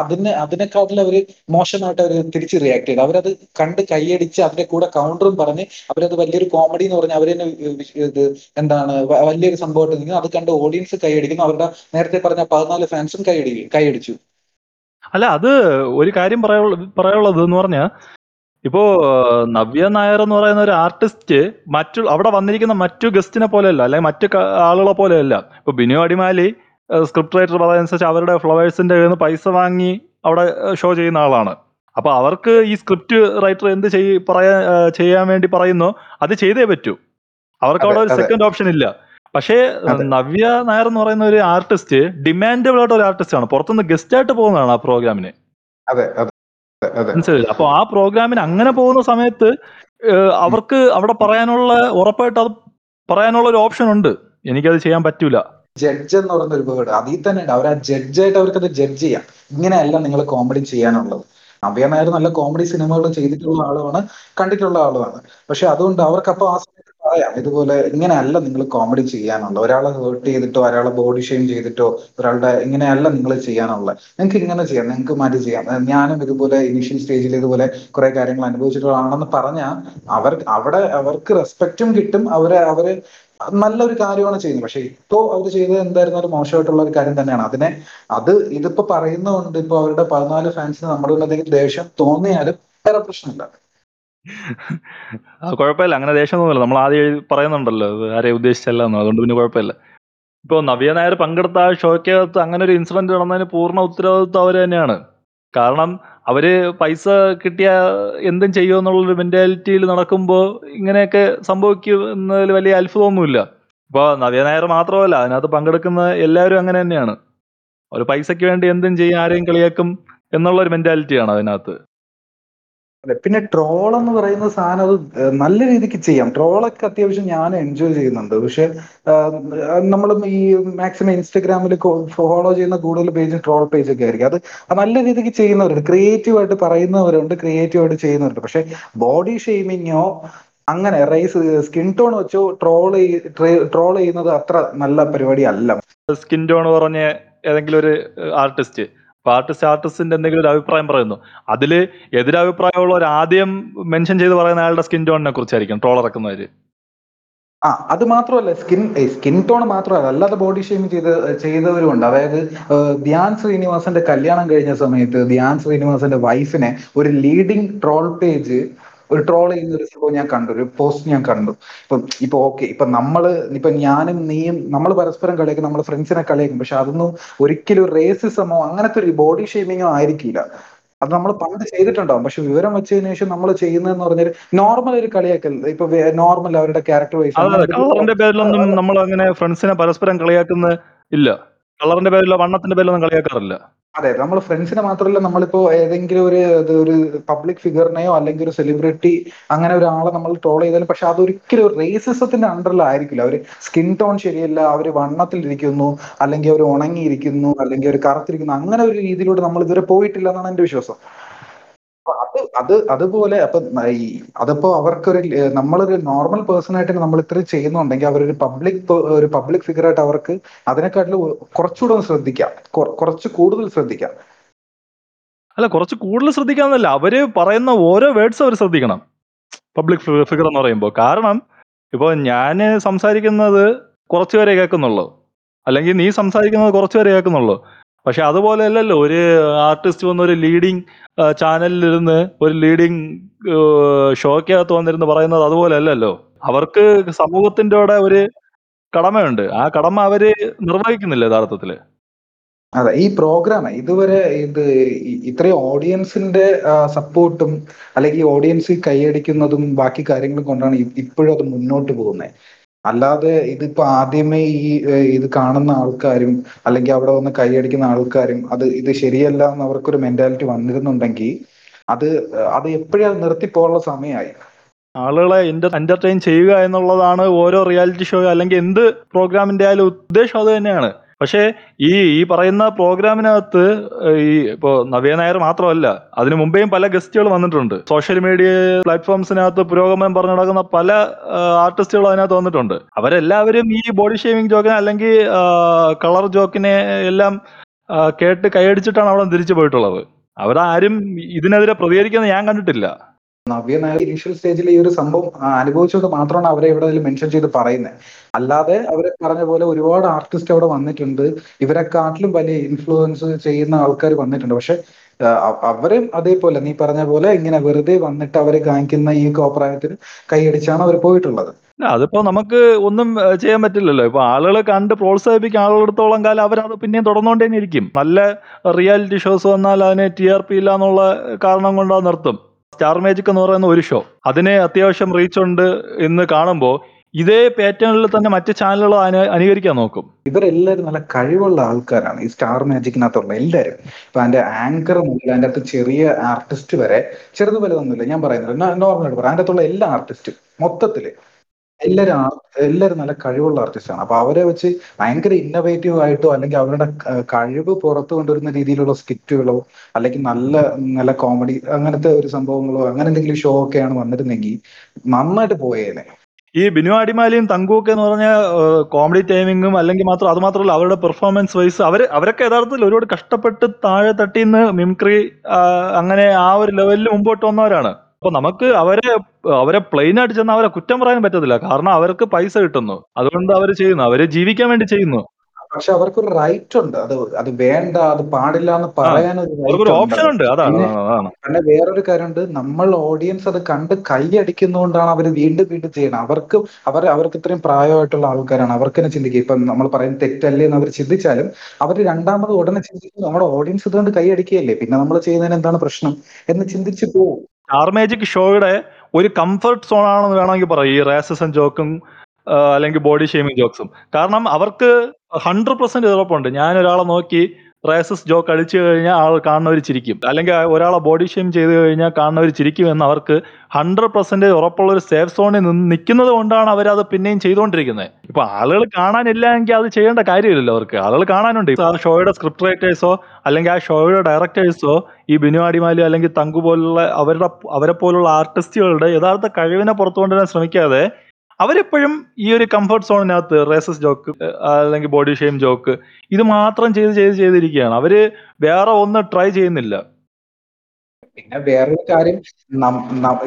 അതിന് അതിനെക്കാട്ടിൽ അവർ മോശമായിട്ട് അവർ തിരിച്ച് റിയാക്ട് ചെയ്തു. അവരത് കണ്ട് കൈയടിച്ച് അതിന്റെ കൂടെ കൗണ്ടറും പറഞ്ഞ് അവരത് വലിയൊരു കോമഡി എന്ന് പറഞ്ഞ് അവരെന്നെ ഇത് എന്താണ് വലിയൊരു സംഭവമായിട്ട് നിൽക്കുന്നു. അത് കണ്ട് ഓഡിയൻസ് കൈയടിക്കുന്നു. അവരുടെ നേരത്തെ പറഞ്ഞ പതിനാല് ഫാൻസും കൈയടി കൈയടിച്ചു. അല്ല അത് ഒരു കാര്യം പറയാനുള്ള പറയാനുള്ളത് എന്ന് പറഞ്ഞാൽ ഇപ്പോ നവ്യ നായർ എന്ന് പറയുന്ന ഒരു ആർട്ടിസ്റ്റ് മറ്റു അവിടെ വന്നിരിക്കുന്ന മറ്റു ഗസ്റ്റിനെ പോലെയല്ല അല്ലെങ്കിൽ മറ്റു ആളുകളെ പോലെയല്ല. ഇപ്പൊ ബിനു അടിമാലി സ്ക്രിപ്റ്റ് റൈറ്റർ പറയുന്നതനുസരിച്ച് അവരുടെ ഫ്ലവേഴ്സിന്റെ കയ്യിൽ നിന്ന് പൈസ വാങ്ങി അവിടെ ഷോ ചെയ്യുന്ന ആളാണ്. അപ്പൊ അവർക്ക് ഈ സ്ക്രിപ്റ്റ് റൈറ്റർ എന്ത് ചെയ് പറയാ ചെയ്യാൻ വേണ്ടി പറയുന്നു അത് ചെയ്തേ പറ്റൂ. അവർക്ക് അവിടെ ഒരു സെക്കൻഡ് ഓപ്ഷൻ ഇല്ല. പക്ഷേ നവ്യ നായർ എന്ന് പറയുന്ന ഒരു ആർട്ടിസ്റ്റ് ഡിമാൻഡബിൾ ആയിട്ട് ഒരു ആർട്ടിസ്റ്റ് ആണ്. പുറത്തുനിന്ന് ഗസ്റ്റ് ആയിട്ട് പോകുന്നതാണ് ആ പ്രോഗ്രാമിന് മനസ്സിലായില്ല? അപ്പൊ ആ പ്രോഗ്രാമിന് അങ്ങനെ പോകുന്ന സമയത്ത് അവർക്ക് അവിടെ പറയാനുള്ള ഉറപ്പായിട്ട് അത് പറയാനുള്ള ഒരു ഓപ്ഷൻ ഉണ്ട്. എനിക്കത് ചെയ്യാൻ പറ്റൂല. ജഡ്ജ് എന്ന് പറയുന്ന ഒരു വേർഡ് അതിൽ തന്നെ ഉണ്ട്. അവർ ആ ജഡ്ജായിട്ട് അവർക്ക് അത് ജഡ്ജ് ചെയ്യാം. ഇങ്ങനെയല്ല നിങ്ങൾ കോമഡി ചെയ്യാനുള്ളത്. നവ്യ നായർ നല്ല കോമഡി സിനിമകൾ ചെയ്തിട്ടുള്ള ആളുമാണ് കണ്ടിട്ടുള്ള ആളുമാണ്. പക്ഷെ അതുകൊണ്ട് അവർക്ക് അപ്പൊ ആ സമയത്ത് പറയാം. ഇതുപോലെ ഇങ്ങനെയല്ല നിങ്ങൾ കോമഡി ചെയ്യാനുള്ളത്. ഒരാളെ ഹേർട്ട് ചെയ്തിട്ടോ ഒരാളെ ബോഡി ഷെയിം ചെയ്തിട്ടോ ഒരാളുടെ ഇങ്ങനെയല്ല നിങ്ങൾ ചെയ്യാനുള്ളത്. നിങ്ങൾക്ക് ഇങ്ങനെ ചെയ്യാം നിങ്ങൾക്ക് മാറ്റി ചെയ്യാം. ഞാനും ഇതുപോലെ ഇനീഷ്യൽ സ്റ്റേജിൽ ഇതുപോലെ കുറെ കാര്യങ്ങൾ അനുഭവിച്ചിട്ടുള്ളതാണെന്ന് പറഞ്ഞാൽ അവർ അവിടെ അവർക്ക് റെസ്പെക്റ്റും കിട്ടും. അവരെ അവർ നല്ലൊരു കാര്യമാണ് ചെയ്യുന്നത്. പക്ഷെ ഇപ്പോ അവർ ചെയ്തത് എന്തായിരുന്നാലും മോശമായിട്ടുള്ള ഒരു കാര്യം തന്നെയാണ്. അതിനെ അത് ഇതിപ്പോ പറയുന്നതുകൊണ്ട് ഇപ്പൊ അവരുടെ പതിനാല് ഫാൻസിന് നമ്മുടെ എന്തെങ്കിലും ദേഷ്യം തോന്നിയാലും വേറെ പ്രശ്നമില്ല. അത് കുഴപ്പമില്ല. അങ്ങനെ ദേഷ്യം തോന്നില്ല നമ്മൾ ആദ്യം എഴുതി പറയുന്നുണ്ടല്ലോ ഇത് ആരെയും ഉദ്ദേശിച്ചല്ല എന്നോ അതുകൊണ്ട് പിന്നെ കുഴപ്പമില്ല. ഇപ്പൊ നവ്യ നായർ പങ്കെടുത്ത ആ ഷോയ്ക്കകത്ത് അങ്ങനെ ഒരു ഇൻസിഡന്റ് നടന്നതിന് പൂർണ ഉത്തരവാദിത്വം അവർ തന്നെയാണ്. കാരണം അവർ പൈസ കിട്ടിയ എന്തും ചെയ്യുമെന്നുള്ളൊരു മെന്റാലിറ്റിയിൽ നടക്കുമ്പോൾ ഇങ്ങനെയൊക്കെ സംഭവിക്കുന്നതിൽ വലിയ അത്ഭുതമൊന്നുമില്ല. ഇപ്പൊ നവ്യ നായർ മാത്രമല്ല അതിനകത്ത് പങ്കെടുക്കുന്ന എല്ലാവരും അങ്ങനെ തന്നെയാണ്. ഒരു പൈസയ്ക്ക് വേണ്ടി എന്തും ചെയ്യും ആരെയും കളിയാക്കും എന്നുള്ള ഒരു മെന്റാലിറ്റിയാണ് അതിനകത്ത്. അതെ പിന്നെ ട്രോൾ എന്ന് പറയുന്ന സാധനം അത് നല്ല രീതിക്ക് ചെയ്യാം. ട്രോളൊക്കെ അത്യാവശ്യം ഞാൻ എൻജോയ് ചെയ്യുന്നുണ്ട്. പക്ഷെ നമ്മൾ ഈ മാക്സിമം ഇൻസ്റ്റഗ്രാമിൽ ഫോളോ ചെയ്യുന്ന കൂടുതൽ പേജ് ട്രോൾ പേജ് ഒക്കെ ആയിരിക്കും. അത് നല്ല രീതിക്ക് ചെയ്യുന്നവരുണ്ട്. ക്രിയേറ്റീവ് ആയിട്ട് പറയുന്നവരുണ്ട് ക്രിയേറ്റീവ് ആയിട്ട് ചെയ്യുന്നവരുണ്ട്. പക്ഷെ ബോഡി ഷെയ്മിങ്ങോ അങ്ങനെ റൈസ് സ്കിൻ ടോൺ വെച്ചോ ട്രോൾ ട്രോൾ ചെയ്യുന്നത് അത്ര നല്ല പരിപാടി അല്ല. സ്കിൻ ടോൺ പറഞ്ഞ ഏതെങ്കിലും ഒരു ആർട്ടിസ്റ്റ് അപ്പൊ സ്റ്റാറ്റസിന്റെ എന്തെങ്കിലും ഒരു അഭിപ്രായം പറയുന്നു. അതിൽ എതിരഭിപ്രായമുള്ളവർ ആദ്യം മെൻഷൻ ചെയ്ത് പറയുന്ന അയാളുടെ സ്കിൻ ടോണിനെ കുറിച്ചായിരിക്കും ട്രോൾ ഇറക്കുന്നവര്. ആ അത് മാത്രമല്ല സ്കിൻ സ്കിൻ ടോൺ മാത്രമല്ല അല്ലാതെ ബോഡി ഷേമിങ് ചെയ്ത് ചെയ്തവരുമുണ്ട്. അതായത് ധ്യാൻ ശ്രീനിവാസന്റെ കല്യാണം കഴിഞ്ഞ സമയത്ത് ധ്യാൻ ശ്രീനിവാസന്റെ വൈഫിനെ ഒരു ലീഡിങ് ട്രോൾ പേജ് ഒരു ട്രോൾ ചെയ്യുന്ന ഒരു സംഭവം ഞാൻ കണ്ടു ഒരു പോസ്റ്റ് ഞാൻ കണ്ടു. ഇപ്പം ഇപ്പൊ ഓക്കെ ഇപ്പൊ നമ്മൾ ഇപ്പൊ ഞാനും നീയും നമ്മൾ പരസ്പരം കളിയാക്കും നമ്മളെ ഫ്രണ്ട്സിനെ കളിയാക്കും പക്ഷെ അതൊന്നും ഒരിക്കലും റേസിസമോ അങ്ങനത്തെ ഒരു ബോഡി ഷേമിങ്ങോ ആയിരിക്കില്ല. അത് നമ്മൾ പണ്ട് ചെയ്തിട്ടുണ്ടാവും പക്ഷെ വിവരം വെച്ചതിന് ശേഷം നമ്മൾ ചെയ്യുന്നതെന്ന് പറഞ്ഞാൽ നോർമൽ ഒരു കളിയാക്കൽ ഇപ്പൊ നോർമൽ അവരുടെ ക്യാരക്ടർ വൈസ് കളറിന്റെ പേരിലൊന്നും നമ്മൾ അങ്ങനെ ഫ്രണ്ട്സിനെ പരസ്പരം കളിയാക്കുന്ന ഇല്ല. കളറിന്റെ പേരിലോ വണ്ണത്തിന്റെ പേരിലോ ഒന്നും കളിയാക്കാറില്ല. അതെ നമ്മൾ ഫ്രണ്ട്സിനെ മാത്രമല്ല നമ്മളിപ്പോ ഏതെങ്കിലും ഒരു ഒരു പബ്ലിക് ഫിഗറിനെയോ അല്ലെങ്കിൽ ഒരു സെലിബ്രിറ്റി അങ്ങനെ ഒരാളെ നമ്മൾ ട്രോൾ ചെയ്താലും പക്ഷെ അതൊരിക്കലും റേസിസത്തിന്റെ അണ്ടറിലായിരിക്കില്ല അവർ സ്കിൻ ടോൺ ശരിയല്ല അവർ വണ്ണത്തിലിരിക്കുന്നു അല്ലെങ്കിൽ അവർ ഉണങ്ങിയിരിക്കുന്നു അല്ലെങ്കിൽ അവർ കറുത്തിരിക്കുന്നു അങ്ങനെ ഒരു രീതിയിലൂടെ നമ്മൾ ഇതുവരെ പോയിട്ടില്ല എന്നാണ് എന്റെ വിശ്വാസം. അത് അത് അതുപോലെ അപ്പൊ ഈ അതിപ്പോ അവർക്കൊരു നമ്മളൊരു നോർമൽ പേഴ്സൺ ആയിട്ട് നമ്മൾ ഇത്രയും ചെയ്യുന്നുണ്ടെങ്കിൽ അവരൊരു പബ്ലിക് ഒരു പബ്ലിക് ഫിഗർ ആയിട്ട് അവർക്ക് അതിനെക്കാട്ടിലും കുറച്ചുകൂടെ ഒന്ന് ശ്രദ്ധിക്കാം. കുറച്ച് കൂടുതൽ ശ്രദ്ധിക്കാം. അല്ല കുറച്ച് കൂടുതൽ ശ്രദ്ധിക്കാന്നല്ല അവർ പറയുന്ന ഓരോ വേർഡ്സ് അവർ ശ്രദ്ധിക്കണം. പബ്ലിക് ഫിഗർ എന്ന് പറയുമ്പോൾ. കാരണം ഇപ്പോൾ ഞാൻ സംസാരിക്കുന്നത് കുറച്ചുപേരെ കേൾക്കുന്നുള്ളൂ. അല്ലെങ്കിൽ നീ സംസാരിക്കുന്നത് കുറച്ചുപേരെ കേൾക്കുന്നുള്ളൂ. പക്ഷെ അതുപോലെ അല്ലല്ലോ ഒരു ആർട്ടിസ്റ്റ് വന്ന് ഒരു ലീഡിങ് ചാനലിലിരുന്ന് ഒരു ലീഡിങ് ഷോക്കകത്ത് വന്നിരുന്ന് പറയുന്നത് അതുപോലെ അല്ലല്ലോ. അവർക്ക് സമൂഹത്തിന്റെ കൂടെ ഒരു കടമയുണ്ട്. ആ കടമ അവർ നിർവഹിക്കുന്നില്ല യഥാർത്ഥത്തിൽ. അതെ ഈ പ്രോഗ്രാം ഇതുവരെ ഇത് ഇത്രയും ഓഡിയൻസിന്റെ സപ്പോർട്ടും അല്ലെങ്കിൽ ഓഡിയൻസ് കൈയടിക്കുന്നതും ബാക്കി കാര്യങ്ങളും കൊണ്ടാണ് ഇപ്പോഴും അത് മുന്നോട്ട് പോകുന്നത്. അല്ലാതെ ഇതിപ്പോ ആദ്യമേ ഈ ഇത് കാണുന്ന ആൾക്കാരും അല്ലെങ്കിൽ അവിടെ വന്ന് കൈയടിക്കുന്ന ആൾക്കാരും അത് ഇത് ശരിയല്ല എന്ന് അവർക്കൊരു മെന്റാലിറ്റി വന്നിരുന്നുണ്ടെങ്കിൽ അത് അത് എപ്പോഴും നിർത്തിപ്പോകാനുള്ള സമയമായി. ആളുകളെ എന്റർടൈൻ ചെയ്യുക എന്നുള്ളതാണ് ഓരോ റിയാലിറ്റി ഷോ അല്ലെങ്കിൽ എന്ത് പ്രോഗ്രാമിന്റെ ആയാലും ഉദ്ദേശം അത് തന്നെയാണ്. പക്ഷേ ഈ ഈ പറയുന്ന പ്രോഗ്രാമിനകത്ത് ഈ ഇപ്പോ നവ്യ നായർ മാത്രമല്ല അതിനു മുമ്പേയും പല ഗസ്റ്റുകൾ വന്നിട്ടുണ്ട്. സോഷ്യൽ മീഡിയ പ്ലാറ്റ്ഫോംസിനകത്ത് പുരോഗമനം പറഞ്ഞു നടക്കുന്ന പല ആർട്ടിസ്റ്റുകൾ അതിനകത്ത് വന്നിട്ടുണ്ട്. അവരെല്ലാവരും ഈ ബോഡി ഷേവിംഗ് ജോക്കിനെ അല്ലെങ്കിൽ കളർ ജോക്കിനെ എല്ലാം കേട്ട് കൈയടിച്ചിട്ടാണ് അവിടെ തിരിച്ചു പോയിട്ടുള്ളത്. അവരാരും ഇതിനെതിരെ പ്രതികരിക്കുന്നത് ഞാൻ കണ്ടിട്ടില്ല. നവ്യ നായർ ഇനീഷ്യൽ സ്റ്റേജിൽ ഈ ഒരു സംഭവം അനുഭവിച്ചത് മാത്രമാണ് അവരെ ഇവിടെ അതിൽ മെൻഷൻ ചെയ്ത് പറയുന്നത് അല്ലാതെ അവർ പറഞ്ഞ പോലെ ഒരുപാട് ആർട്ടിസ്റ്റ് അവിടെ വന്നിട്ടുണ്ട്. ഇവരെക്കാട്ടിലും വലിയ ഇൻഫ്ലുവൻസ് ചെയ്യുന്ന ആൾക്കാർ വന്നിട്ടുണ്ട്. പക്ഷെ അവരും അതേപോലെ നീ പറഞ്ഞ പോലെ ഇങ്ങനെ വെറുതെ വന്നിട്ട് അവർ കാണിക്കുന്ന ഈ കോപ്രായത്തിന് കൈയടിച്ചാണ് അവർ പോയിട്ടുള്ളത്. അതിപ്പോ നമുക്ക് ഒന്നും ചെയ്യാൻ പറ്റില്ലല്ലോ. ഇപ്പൊ ആളുകളെ കണ്ട് പ്രോത്സാഹിപ്പിക്കാൻ ആളുകളെടുത്തോളം കാലം അവരത് പിന്നെയും തുടർന്നുകൊണ്ടേ ഇരിക്കും നല്ല റിയാലിറ്റി ഷോസ് വന്നാൽ അതിന് ടി ആർ പി ഇല്ല എന്നുള്ള കാരണം കൊണ്ട് നിർത്തും. സ്റ്റാർ മാജിക് എന്ന് പറയുന്ന ഒരു ഷോ അതിനെ അത്യാവശ്യം റീച്ച് ഉണ്ട് എന്ന് കാണുമ്പോൾ ഇതേ പാറ്റേണിൽ തന്നെ മറ്റ് ചാനലുകൾ അനുകരിക്കാൻ നോക്കും. ഇവരെല്ലാവരും നല്ല കഴിവുള്ള ആൾക്കാരാണ് ഈ സ്റ്റാർ മാജിക്കിനകത്തുള്ള എല്ലാവരും. ഇപ്പൊ അതിന്റെ ആങ്കർ മുതൽ അതിന്റെ അകത്ത് ചെറിയ ആർട്ടിസ്റ്റ് വരെ ചെറുത് വലുതൊന്നുമില്ല ഞാൻ പറയുന്നില്ല നോർമൽ ആയിട്ട് പറയാം. അതിന്റെ അകത്തുള്ള എല്ലാ ആർട്ടിസ്റ്റും മൊത്തത്തിൽ എല്ലാവരും എല്ലാവരും നല്ല കഴിവുള്ള ആർട്ടിസ്റ്റാണ് അപ്പൊ അവരെ വെച്ച് ഭയങ്കര ഇന്നോവേറ്റീവ് ആയിട്ടോ അല്ലെങ്കിൽ അവരുടെ കഴിവ് പുറത്തു കൊണ്ടുവരുന്ന രീതിയിലുള്ള സ്കിറ്റുകളോ അല്ലെങ്കിൽ നല്ല നല്ല കോമഡി അങ്ങനത്തെ ഒരു സംഭവങ്ങളോ അങ്ങനെ എന്തെങ്കിലും ഷോ ഒക്കെയാണ് വന്നിരുന്നെങ്കിൽ നന്നായിട്ട് പോയേനെ. ഈ ബിനു അടിമാലിയും തങ്കുവൊക്കെ എന്ന് പറഞ്ഞ കോമഡി ടൈമിങ്ങും അല്ലെങ്കിൽ മാത്രം അത് മാത്രമല്ല അവരുടെ പെർഫോമൻസ് വൈസ് അവർ അവരൊക്കെ യഥാർത്ഥത്തിൽ ഒരുപാട് കഷ്ടപ്പെട്ട് താഴെ തട്ടിന്ന് മിംക്രി അങ്ങനെ ആ ഒരു ലെവലിൽ മുമ്പോട്ട് വന്നവരാണ്. അപ്പൊ നമുക്ക് അവരെ അവരെ പ്ലെയിൻ ആയിട്ട് ചെന്ന് അവരെ കുറ്റം പറയാൻ പറ്റത്തില്ല. കാരണം അവർക്ക് പൈസ കിട്ടുന്നു. അതുകൊണ്ട് അവർ ചെയ്യുന്നു. അവരെ ജീവിക്കാൻ വേണ്ടി ചെയ്യുന്നു. പക്ഷെ അവർക്കൊരു റൈറ്റ് ഉണ്ട്. അത് അത് വേണ്ട അത് പാടില്ല എന്ന് പറയാൻ ഒരു ഓപ്ഷൻ ഉണ്ട്. പിന്നെ വേറൊരു കാര്യമുണ്ട്. നമ്മൾ ഓഡിയൻസ് അത് കണ്ട് കൈയടിക്കുന്നതുകൊണ്ടാണ് അവർ വീണ്ടും വീണ്ടും ചെയ്യണം. അവർക്ക് അവർ അവർക്ക് ഇത്രയും പ്രായമായിട്ടുള്ള ആൾക്കാരാണ്. അവർക്ക് തന്നെ ചിന്തിക്കുക. ഇപ്പം നമ്മൾ പറയുന്നത് തെറ്റല്ലേ എന്ന് അവർ ചിന്തിച്ചാലും അവർ രണ്ടാമത് ഉടനെ ചിന്തിക്കും നമ്മുടെ ഓഡിയൻസ് ഇതുകൊണ്ട് കൈയടിക്കുകയല്ലേ പിന്നെ നമ്മൾ ചെയ്യുന്നതിന് എന്താണ് പ്രശ്നം? എന്ന് ചിന്തിച്ചു പോകും സ്റ്റാർ മാജിക് ഷോയുടെ ഒരു കംഫർട്ട് സോൺ ആണെന്ന് വേണമെങ്കിൽ പറയും. ഈ റേസസും ജോക്കും അല്ലെങ്കിൽ ബോഡി ഷെയ്മിങ് ജോക്സും കാരണം അവർക്ക് ഹൺഡ്രഡ് പെർസെന്റ് ഉറപ്പുണ്ട്. ഞാൻ ഒരാളെ നോക്കി റേസസ് ജോക്ക് അടിച്ചു കഴിഞ്ഞാൽ ആൾ കാണുന്നവർ ചിരിക്കും. അല്ലെങ്കിൽ ഒരാളെ ബോഡി ഷെയിം ചെയ്ത് കഴിഞ്ഞാൽ കാണുന്നവർ ചിരിക്കും എന്ന് അവർക്ക് ഹൺഡ്രഡ് പെർസെന്റേജ് ഉറപ്പുള്ള ഒരു സേഫ് സോണിൽ നിന്ന് നിൽക്കുന്നത് കൊണ്ടാണ് അവർ അത് പിന്നെയും ചെയ്തുകൊണ്ടിരിക്കുന്നത്. ഇപ്പൊ ആളുകൾ കാണാനില്ല എങ്കിൽ അത് ചെയ്യേണ്ട കാര്യമില്ലല്ലോ അവർക്ക്. ആളുകൾ കാണാനുണ്ട്. ആ ഷോയുടെ സ്ക്രിപ്റ്റ് റൈറ്റേഴ്സോ അല്ലെങ്കിൽ ആ ഷോയുടെ ഡയറക്ടേഴ്സോ ഈ ബിനു അടിമാലി അല്ലെങ്കിൽ തങ്കു പോലുള്ള അവരുടെ അവരെ പോലുള്ള ആർട്ടിസ്റ്റുകളുടെ യഥാർത്ഥ കഴിവിനെ പുറത്തുകൊണ്ടുവരാൻ ശ്രമിക്കാതെ അവരെപ്പോഴും ഈ ഒരു കംഫർട്ട് സോണിനകത്ത് റേസസ് ജോക്ക് അല്ലെങ്കിൽ ബോഡി ഷെയിം ജോക്ക് ഇത് മാത്രം ചെയ്ത് ചെയ്ത് ചെയ്തിരിക്കുകയാണ്. അവർ വേറെ ഒന്ന് ട്രൈ ചെയ്യുന്നില്ല. പിന്നെ വേറൊരു കാര്യം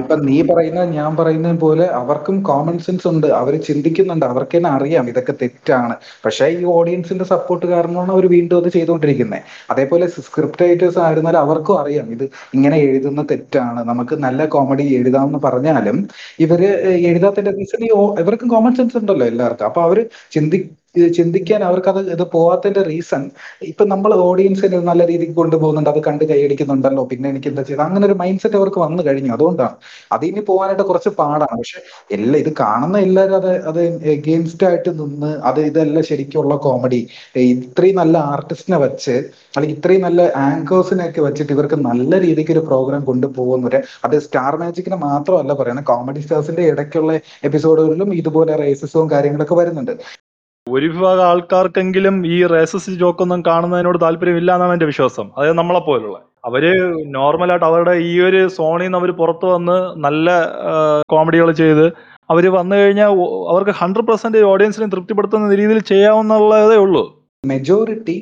ഇപ്പൊ നീ പറയുന്ന ഞാൻ പറയുന്ന പോലെ അവർക്കും കോമൺ സെൻസ് ഉണ്ട്. അവർ ചിന്തിക്കുന്നുണ്ട്. അവർക്ക് തന്നെ അറിയാം ഇതൊക്കെ തെറ്റാണ്. പക്ഷെ ഈ ഓഡിയൻസിന്റെ സപ്പോർട്ട് കാരണമാണ് അവർ വീണ്ടും അത് ചെയ്തുകൊണ്ടിരിക്കുന്നത് അതേപോലെ സ്ക്രിപ്റ്റ് റൈറ്റേഴ്സ് ആയിരുന്നാലും അവർക്കും അറിയാം ഇത് ഇങ്ങനെ എഴുതുന്ന തെറ്റാണ്. നമുക്ക് നല്ല കോമഡി എഴുതാമെന്ന് പറഞ്ഞാലും ഇവർ എഴുതാത്തതിന്റെ റീസൺ ഈ ഇവർക്കും കോമൺ സെൻസ് ഉണ്ടല്ലോ എല്ലാവർക്കും. അപ്പൊ അവർ ചിന്തി ഇത് ചിന്തിക്കാൻ അവർക്ക് അത് ഇത് പോവാത്തതിന്റെ റീസൺ ഇപ്പൊ നമ്മൾ ഓഡിയൻസിനെ നല്ല രീതിക്ക് കൊണ്ടുപോകുന്നുണ്ട് അത് കണ്ട് കൈയടിക്കുന്നുണ്ടല്ലോ. പിന്നെ എനിക്ക് എന്താ ചെയ്ത്? അങ്ങനെ ഒരു മൈൻഡ് സെറ്റ് അവർക്ക് വന്നു കഴിഞ്ഞു. അതുകൊണ്ടാണ്. അത് ഇനി പോകാനായിട്ട് കുറച്ച് പാടാണ്. പക്ഷെ എല്ലാ ഇത് കാണുന്ന എല്ലാവരും അത് അത് എഗെയിൻസ്റ്റ് ആയിട്ട് നിന്ന് അത് ഇതല്ല ശരിക്കുള്ള കോമഡി ഇത്രയും നല്ല ആർട്ടിസ്റ്റിനെ വെച്ച് അല്ലെങ്കിൽ ഇത്രയും നല്ല ആങ്കേഴ്സിനെ ഒക്കെ വെച്ചിട്ട് ഇവർക്ക് നല്ല രീതിക്ക് ഒരു പ്രോഗ്രാം കൊണ്ടുപോകുന്നവരെ അത് സ്റ്റാർ മാജിക്കിനെ മാത്രമല്ല പറയുന്നത് കോമഡി സ്റ്റാർസിന്റെ ഇടയ്ക്കുള്ള എപ്പിസോഡുകളിലും ഇതുപോലെ റേസസും കാര്യങ്ങളൊക്കെ വരുന്നുണ്ട്. ഒരു വിഭാഗം ആൾക്കാർക്കെങ്കിലും ഈ റേസസ് ജോക്കൊന്നും കാണുന്നതിനോട് താല്പര്യമില്ല എന്നാണ് എന്റെ വിശ്വാസം. അതായത് നമ്മളെ പോലുള്ള. അവർ നോർമലായിട്ട് അവരുടെ ഈ ഒരു സോണിൽ നിന്ന് അവർ പുറത്തു വന്ന് നല്ല കോമഡികൾ ചെയ്ത് അവർ വന്നു കഴിഞ്ഞാൽ അവർക്ക് ഹൺഡ്രഡ് പെർസെന്റ് ഓഡിയൻസിനെ തൃപ്തിപ്പെടുത്തുന്ന രീതിയിൽ ചെയ്യാവുന്നുള്ളതേ ഉള്ളൂ. മെജോറിറ്റി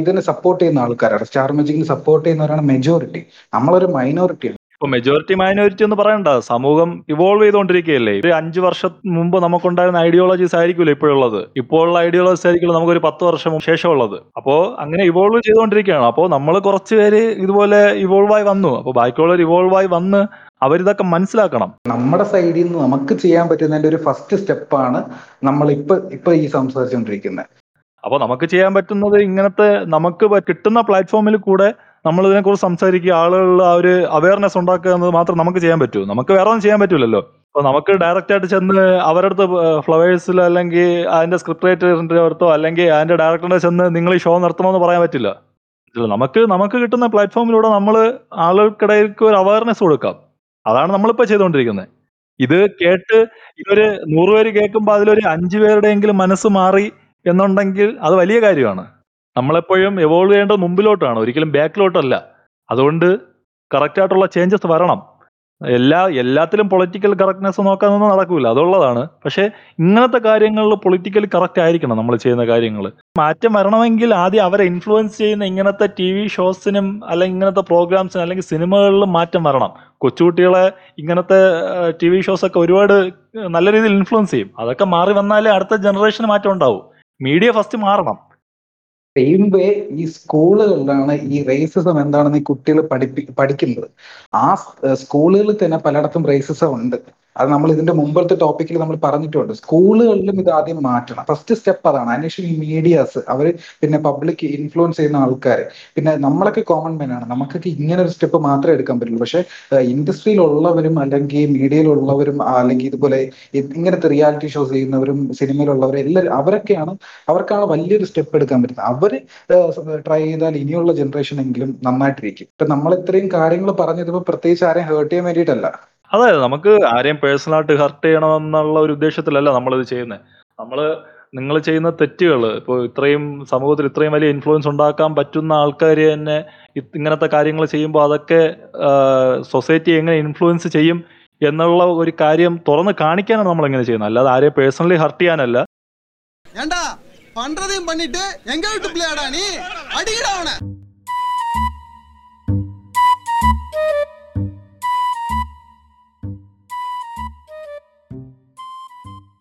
ഇതിനെ സപ്പോർട്ട് ചെയ്യുന്ന ആൾക്കാരാണ്. സ്റ്റാർ മാജിക്കിന് സപ്പോർട്ട് ചെയ്യുന്നവരാണ് മെജോറിറ്റി നമ്മളൊരു മൈനോറിറ്റി ഇപ്പൊ മെജോറിറ്റി മൈനോറിറ്റി എന്ന് പറയണ്ട. സമൂഹം ഇവോൾവ് ചെയ്തുകൊണ്ടിരിക്കുകയല്ലേ ഒരു അഞ്ചു വർഷം മുമ്പ് നമുക്കുണ്ടായിരുന്ന ഐഡിയോളജീസ് ആയിരിക്കുമല്ലോ ഇപ്പോഴുള്ളത്. ഇപ്പോഴുള്ള ഐഡിയോളജീസ് ആയിരിക്കില്ല നമുക്ക് ഒരു പത്ത് വർഷം ശേഷമുള്ളത്. അപ്പോ അങ്ങനെ ഇവോൾവ് ചെയ്തുകൊണ്ടിരിക്കുകയാണ് അപ്പോ നമ്മൾ കുറച്ച് പേര് ഇതുപോലെ ഇവോൾവ് ആയി വന്നു. അപ്പോൾ ബാക്കിയുള്ളവർ ഇവോൾവ് ആയി വന്ന് അവരിതൊക്കെ മനസ്സിലാക്കണം. നമ്മുടെ സൈഡിൽ നിന്ന് നമുക്ക് ചെയ്യാൻ പറ്റുന്നതിന്റെ ഒരു ഫസ്റ്റ് സ്റ്റെപ്പാണ് നമ്മൾ ഇപ്പൊ ഇപ്പൊ ഈ സംസാരിച്ചുകൊണ്ടിരിക്കുന്നത് അപ്പോൾ നമുക്ക് ചെയ്യാൻ പറ്റുന്നത് ഇങ്ങനത്തെ നമുക്ക് കിട്ടുന്ന പ്ലാറ്റ്ഫോമിൽ കൂടെ നമ്മൾ ഇതിനെക്കുറിച്ച് സംസാരിക്കുക ആളുകളിൽ ആ ഒരു അവയർനെസ് ഉണ്ടാക്കുക എന്നത് മാത്രം നമുക്ക് ചെയ്യാൻ പറ്റൂ. നമുക്ക് വേറെ ഒന്നും ചെയ്യാൻ പറ്റൂലല്ലോ. അപ്പൊ നമുക്ക് ഡയറക്റ്റ് ആയിട്ട് ചെന്ന് അവരുടെ അടുത്ത് ഫ്ലവേഴ്സിൽ അല്ലെങ്കിൽ അതിന്റെ സ്ക്രിപ്റ്റ് റൈറ്ററിന്റെ അടുത്തോ അല്ലെങ്കിൽ അതിന്റെ ഡയറക്ടറിന്റെ ചെന്ന് നിങ്ങൾ ഈ ഷോ നിർത്തണമെന്ന് പറയാൻ പറ്റില്ല. നമുക്ക് നമുക്ക് കിട്ടുന്ന പ്ലാറ്റ്ഫോമിലൂടെ നമ്മൾ ആളുകൾക്കിടയിലേക്ക് ഒരു അവയർനെസ് കൊടുക്കാം. അതാണ് നമ്മളിപ്പോ ചെയ്തുകൊണ്ടിരിക്കുന്നത്. ഇത് കേട്ട് ഇതൊരു നൂറുപേര് കേൾക്കുമ്പോൾ അതിലൊരു അഞ്ചു പേരുടെയെങ്കിലും മനസ്സ് മാറി എന്നുണ്ടെങ്കിൽ അത് വലിയ കാര്യമാണ്. നമ്മളെപ്പോഴും എവോൾവ് ചെയ്യേണ്ടത് മുമ്പിലോട്ടാണ് ഒരിക്കലും ബാക്കിലോട്ടല്ല. അതുകൊണ്ട് കറക്റ്റ് ആയിട്ടുള്ള ചേഞ്ചസ് വരണം. എല്ലാ എല്ലാത്തിലും പൊളിറ്റിക്കൽ കറക്റ്റ്നെസ് നോക്കാനൊന്നും നടക്കൂല അതുള്ളതാണ്. പക്ഷേ ഇങ്ങനത്തെ കാര്യങ്ങളിൽ പൊളിറ്റിക്കൽ കറക്റ്റ് ആയിരിക്കണം നമ്മൾ ചെയ്യുന്ന കാര്യങ്ങൾ. മാറ്റം വരണമെങ്കിൽ ആദ്യം അവരെ ഇൻഫ്ലുവൻസ് ചെയ്യുന്ന ഇങ്ങനത്തെ ടി വി ഷോസിനും അല്ലെങ്കിൽ ഇങ്ങനത്തെ പ്രോഗ്രാംസിനും അല്ലെങ്കിൽ സിനിമകളിലും മാറ്റം വരണം. കൊച്ചുകുട്ടികളെ ഇങ്ങനത്തെ ടി വി ഷോസ് ഒക്കെ ഒരുപാട് നല്ല രീതിയിൽ ഇൻഫ്ലുവൻസ് ചെയ്യും. അതൊക്കെ മാറി വന്നാലേ അടുത്ത ജനറേഷന് മാറ്റം ഉണ്ടാവും. മീഡിയ ഫസ്റ്റ് മാറണം. സെയിം വേ ഈ സ്കൂളുകളിലാണ് ഈ റേസിസം എന്താണെന്ന് ഈ കുട്ടികൾ പഠിപ്പി പഠിക്കുന്നത്. ആ സ്കൂളുകളിൽ തന്നെ പലയിടത്തും റേസിസം ഉണ്ട്. അത് നമ്മൾ ഇതിന്റെ മുമ്പത്തെ ടോപ്പിക്കിൽ നമ്മൾ പറഞ്ഞിട്ടുണ്ട്. സ്കൂളുകളിലും ഇത് ആദ്യം മാറ്റണം. ഫസ്റ്റ് സ്റ്റെപ്പ് അതാണ്. അതിനുശേഷം ഈ മീഡിയാസ് അവർ പിന്നെ പബ്ലിക് ഇൻഫ്ലുവൻസ് ചെയ്യുന്ന ആൾക്കാർ പിന്നെ നമ്മളൊക്കെ കോമൺ മെൻ ആണ്. നമുക്കൊക്കെ ഇങ്ങനെ ഒരു സ്റ്റെപ്പ് മാത്രമേ എടുക്കാൻ പറ്റുള്ളൂ. പക്ഷെ ഇൻഡസ്ട്രിയിലുള്ളവരും അല്ലെങ്കിൽ മീഡിയയിലുള്ളവരും അല്ലെങ്കിൽ ഇതുപോലെ ഇങ്ങനത്തെ റിയാലിറ്റി ഷോസ് ചെയ്യുന്നവരും സിനിമയിലുള്ളവരും എല്ലാവരും അവരൊക്കെയാണ് അവർക്കാണ് വലിയൊരു സ്റ്റെപ്പ് എടുക്കാൻ പറ്റുന്നത്. അവർ ട്രൈ ചെയ്താൽ ഇനിയുള്ള ജനറേഷൻ എങ്കിലും നന്നായിട്ടിരിക്കും. ഇപ്പൊ നമ്മൾ ഇത്രയും കാര്യങ്ങൾ പറഞ്ഞത് ഇപ്പൊ പ്രത്യേകിച്ച് ആരെയും ഹേർട്ട് ചെയ്യാൻ വേണ്ടിയിട്ടല്ല. അതായത് നമുക്ക് ആരെയും പേഴ്സണലായിട്ട് ഹർട്ട് ചെയ്യണമെന്നുള്ള ഒരു ഉദ്ദേശത്തിലല്ല നമ്മളിത് ചെയ്യുന്നത് നമ്മൾ നിങ്ങൾ ചെയ്യുന്ന തെറ്റുകൾ ഇപ്പോൾ ഇത്രയും സമൂഹത്തിൽ ഇത്രയും വലിയ ഇൻഫ്ലുവൻസ് ഉണ്ടാക്കാൻ പറ്റുന്ന ആൾക്കാർ തന്നെ ഇത് ഇങ്ങനത്തെ കാര്യങ്ങൾ ചെയ്യുമ്പോൾ അതൊക്കെ സൊസൈറ്റി എങ്ങനെ ഇൻഫ്ലുവൻസ് ചെയ്യും എന്നുള്ള ഒരു കാര്യം തുറന്ന് കാണിക്കാനാണ് നമ്മൾ എങ്ങനെ ചെയ്യുന്നത് അല്ലാതെ ആരെയും പേഴ്സണലി ഹർട്ട് ചെയ്യാനല്ല ஏண்டா பண்றதையும் பண்ணிட்டு எங்க வீட்டு பிள்ளையாடா நீ அடிக்கடா அவனை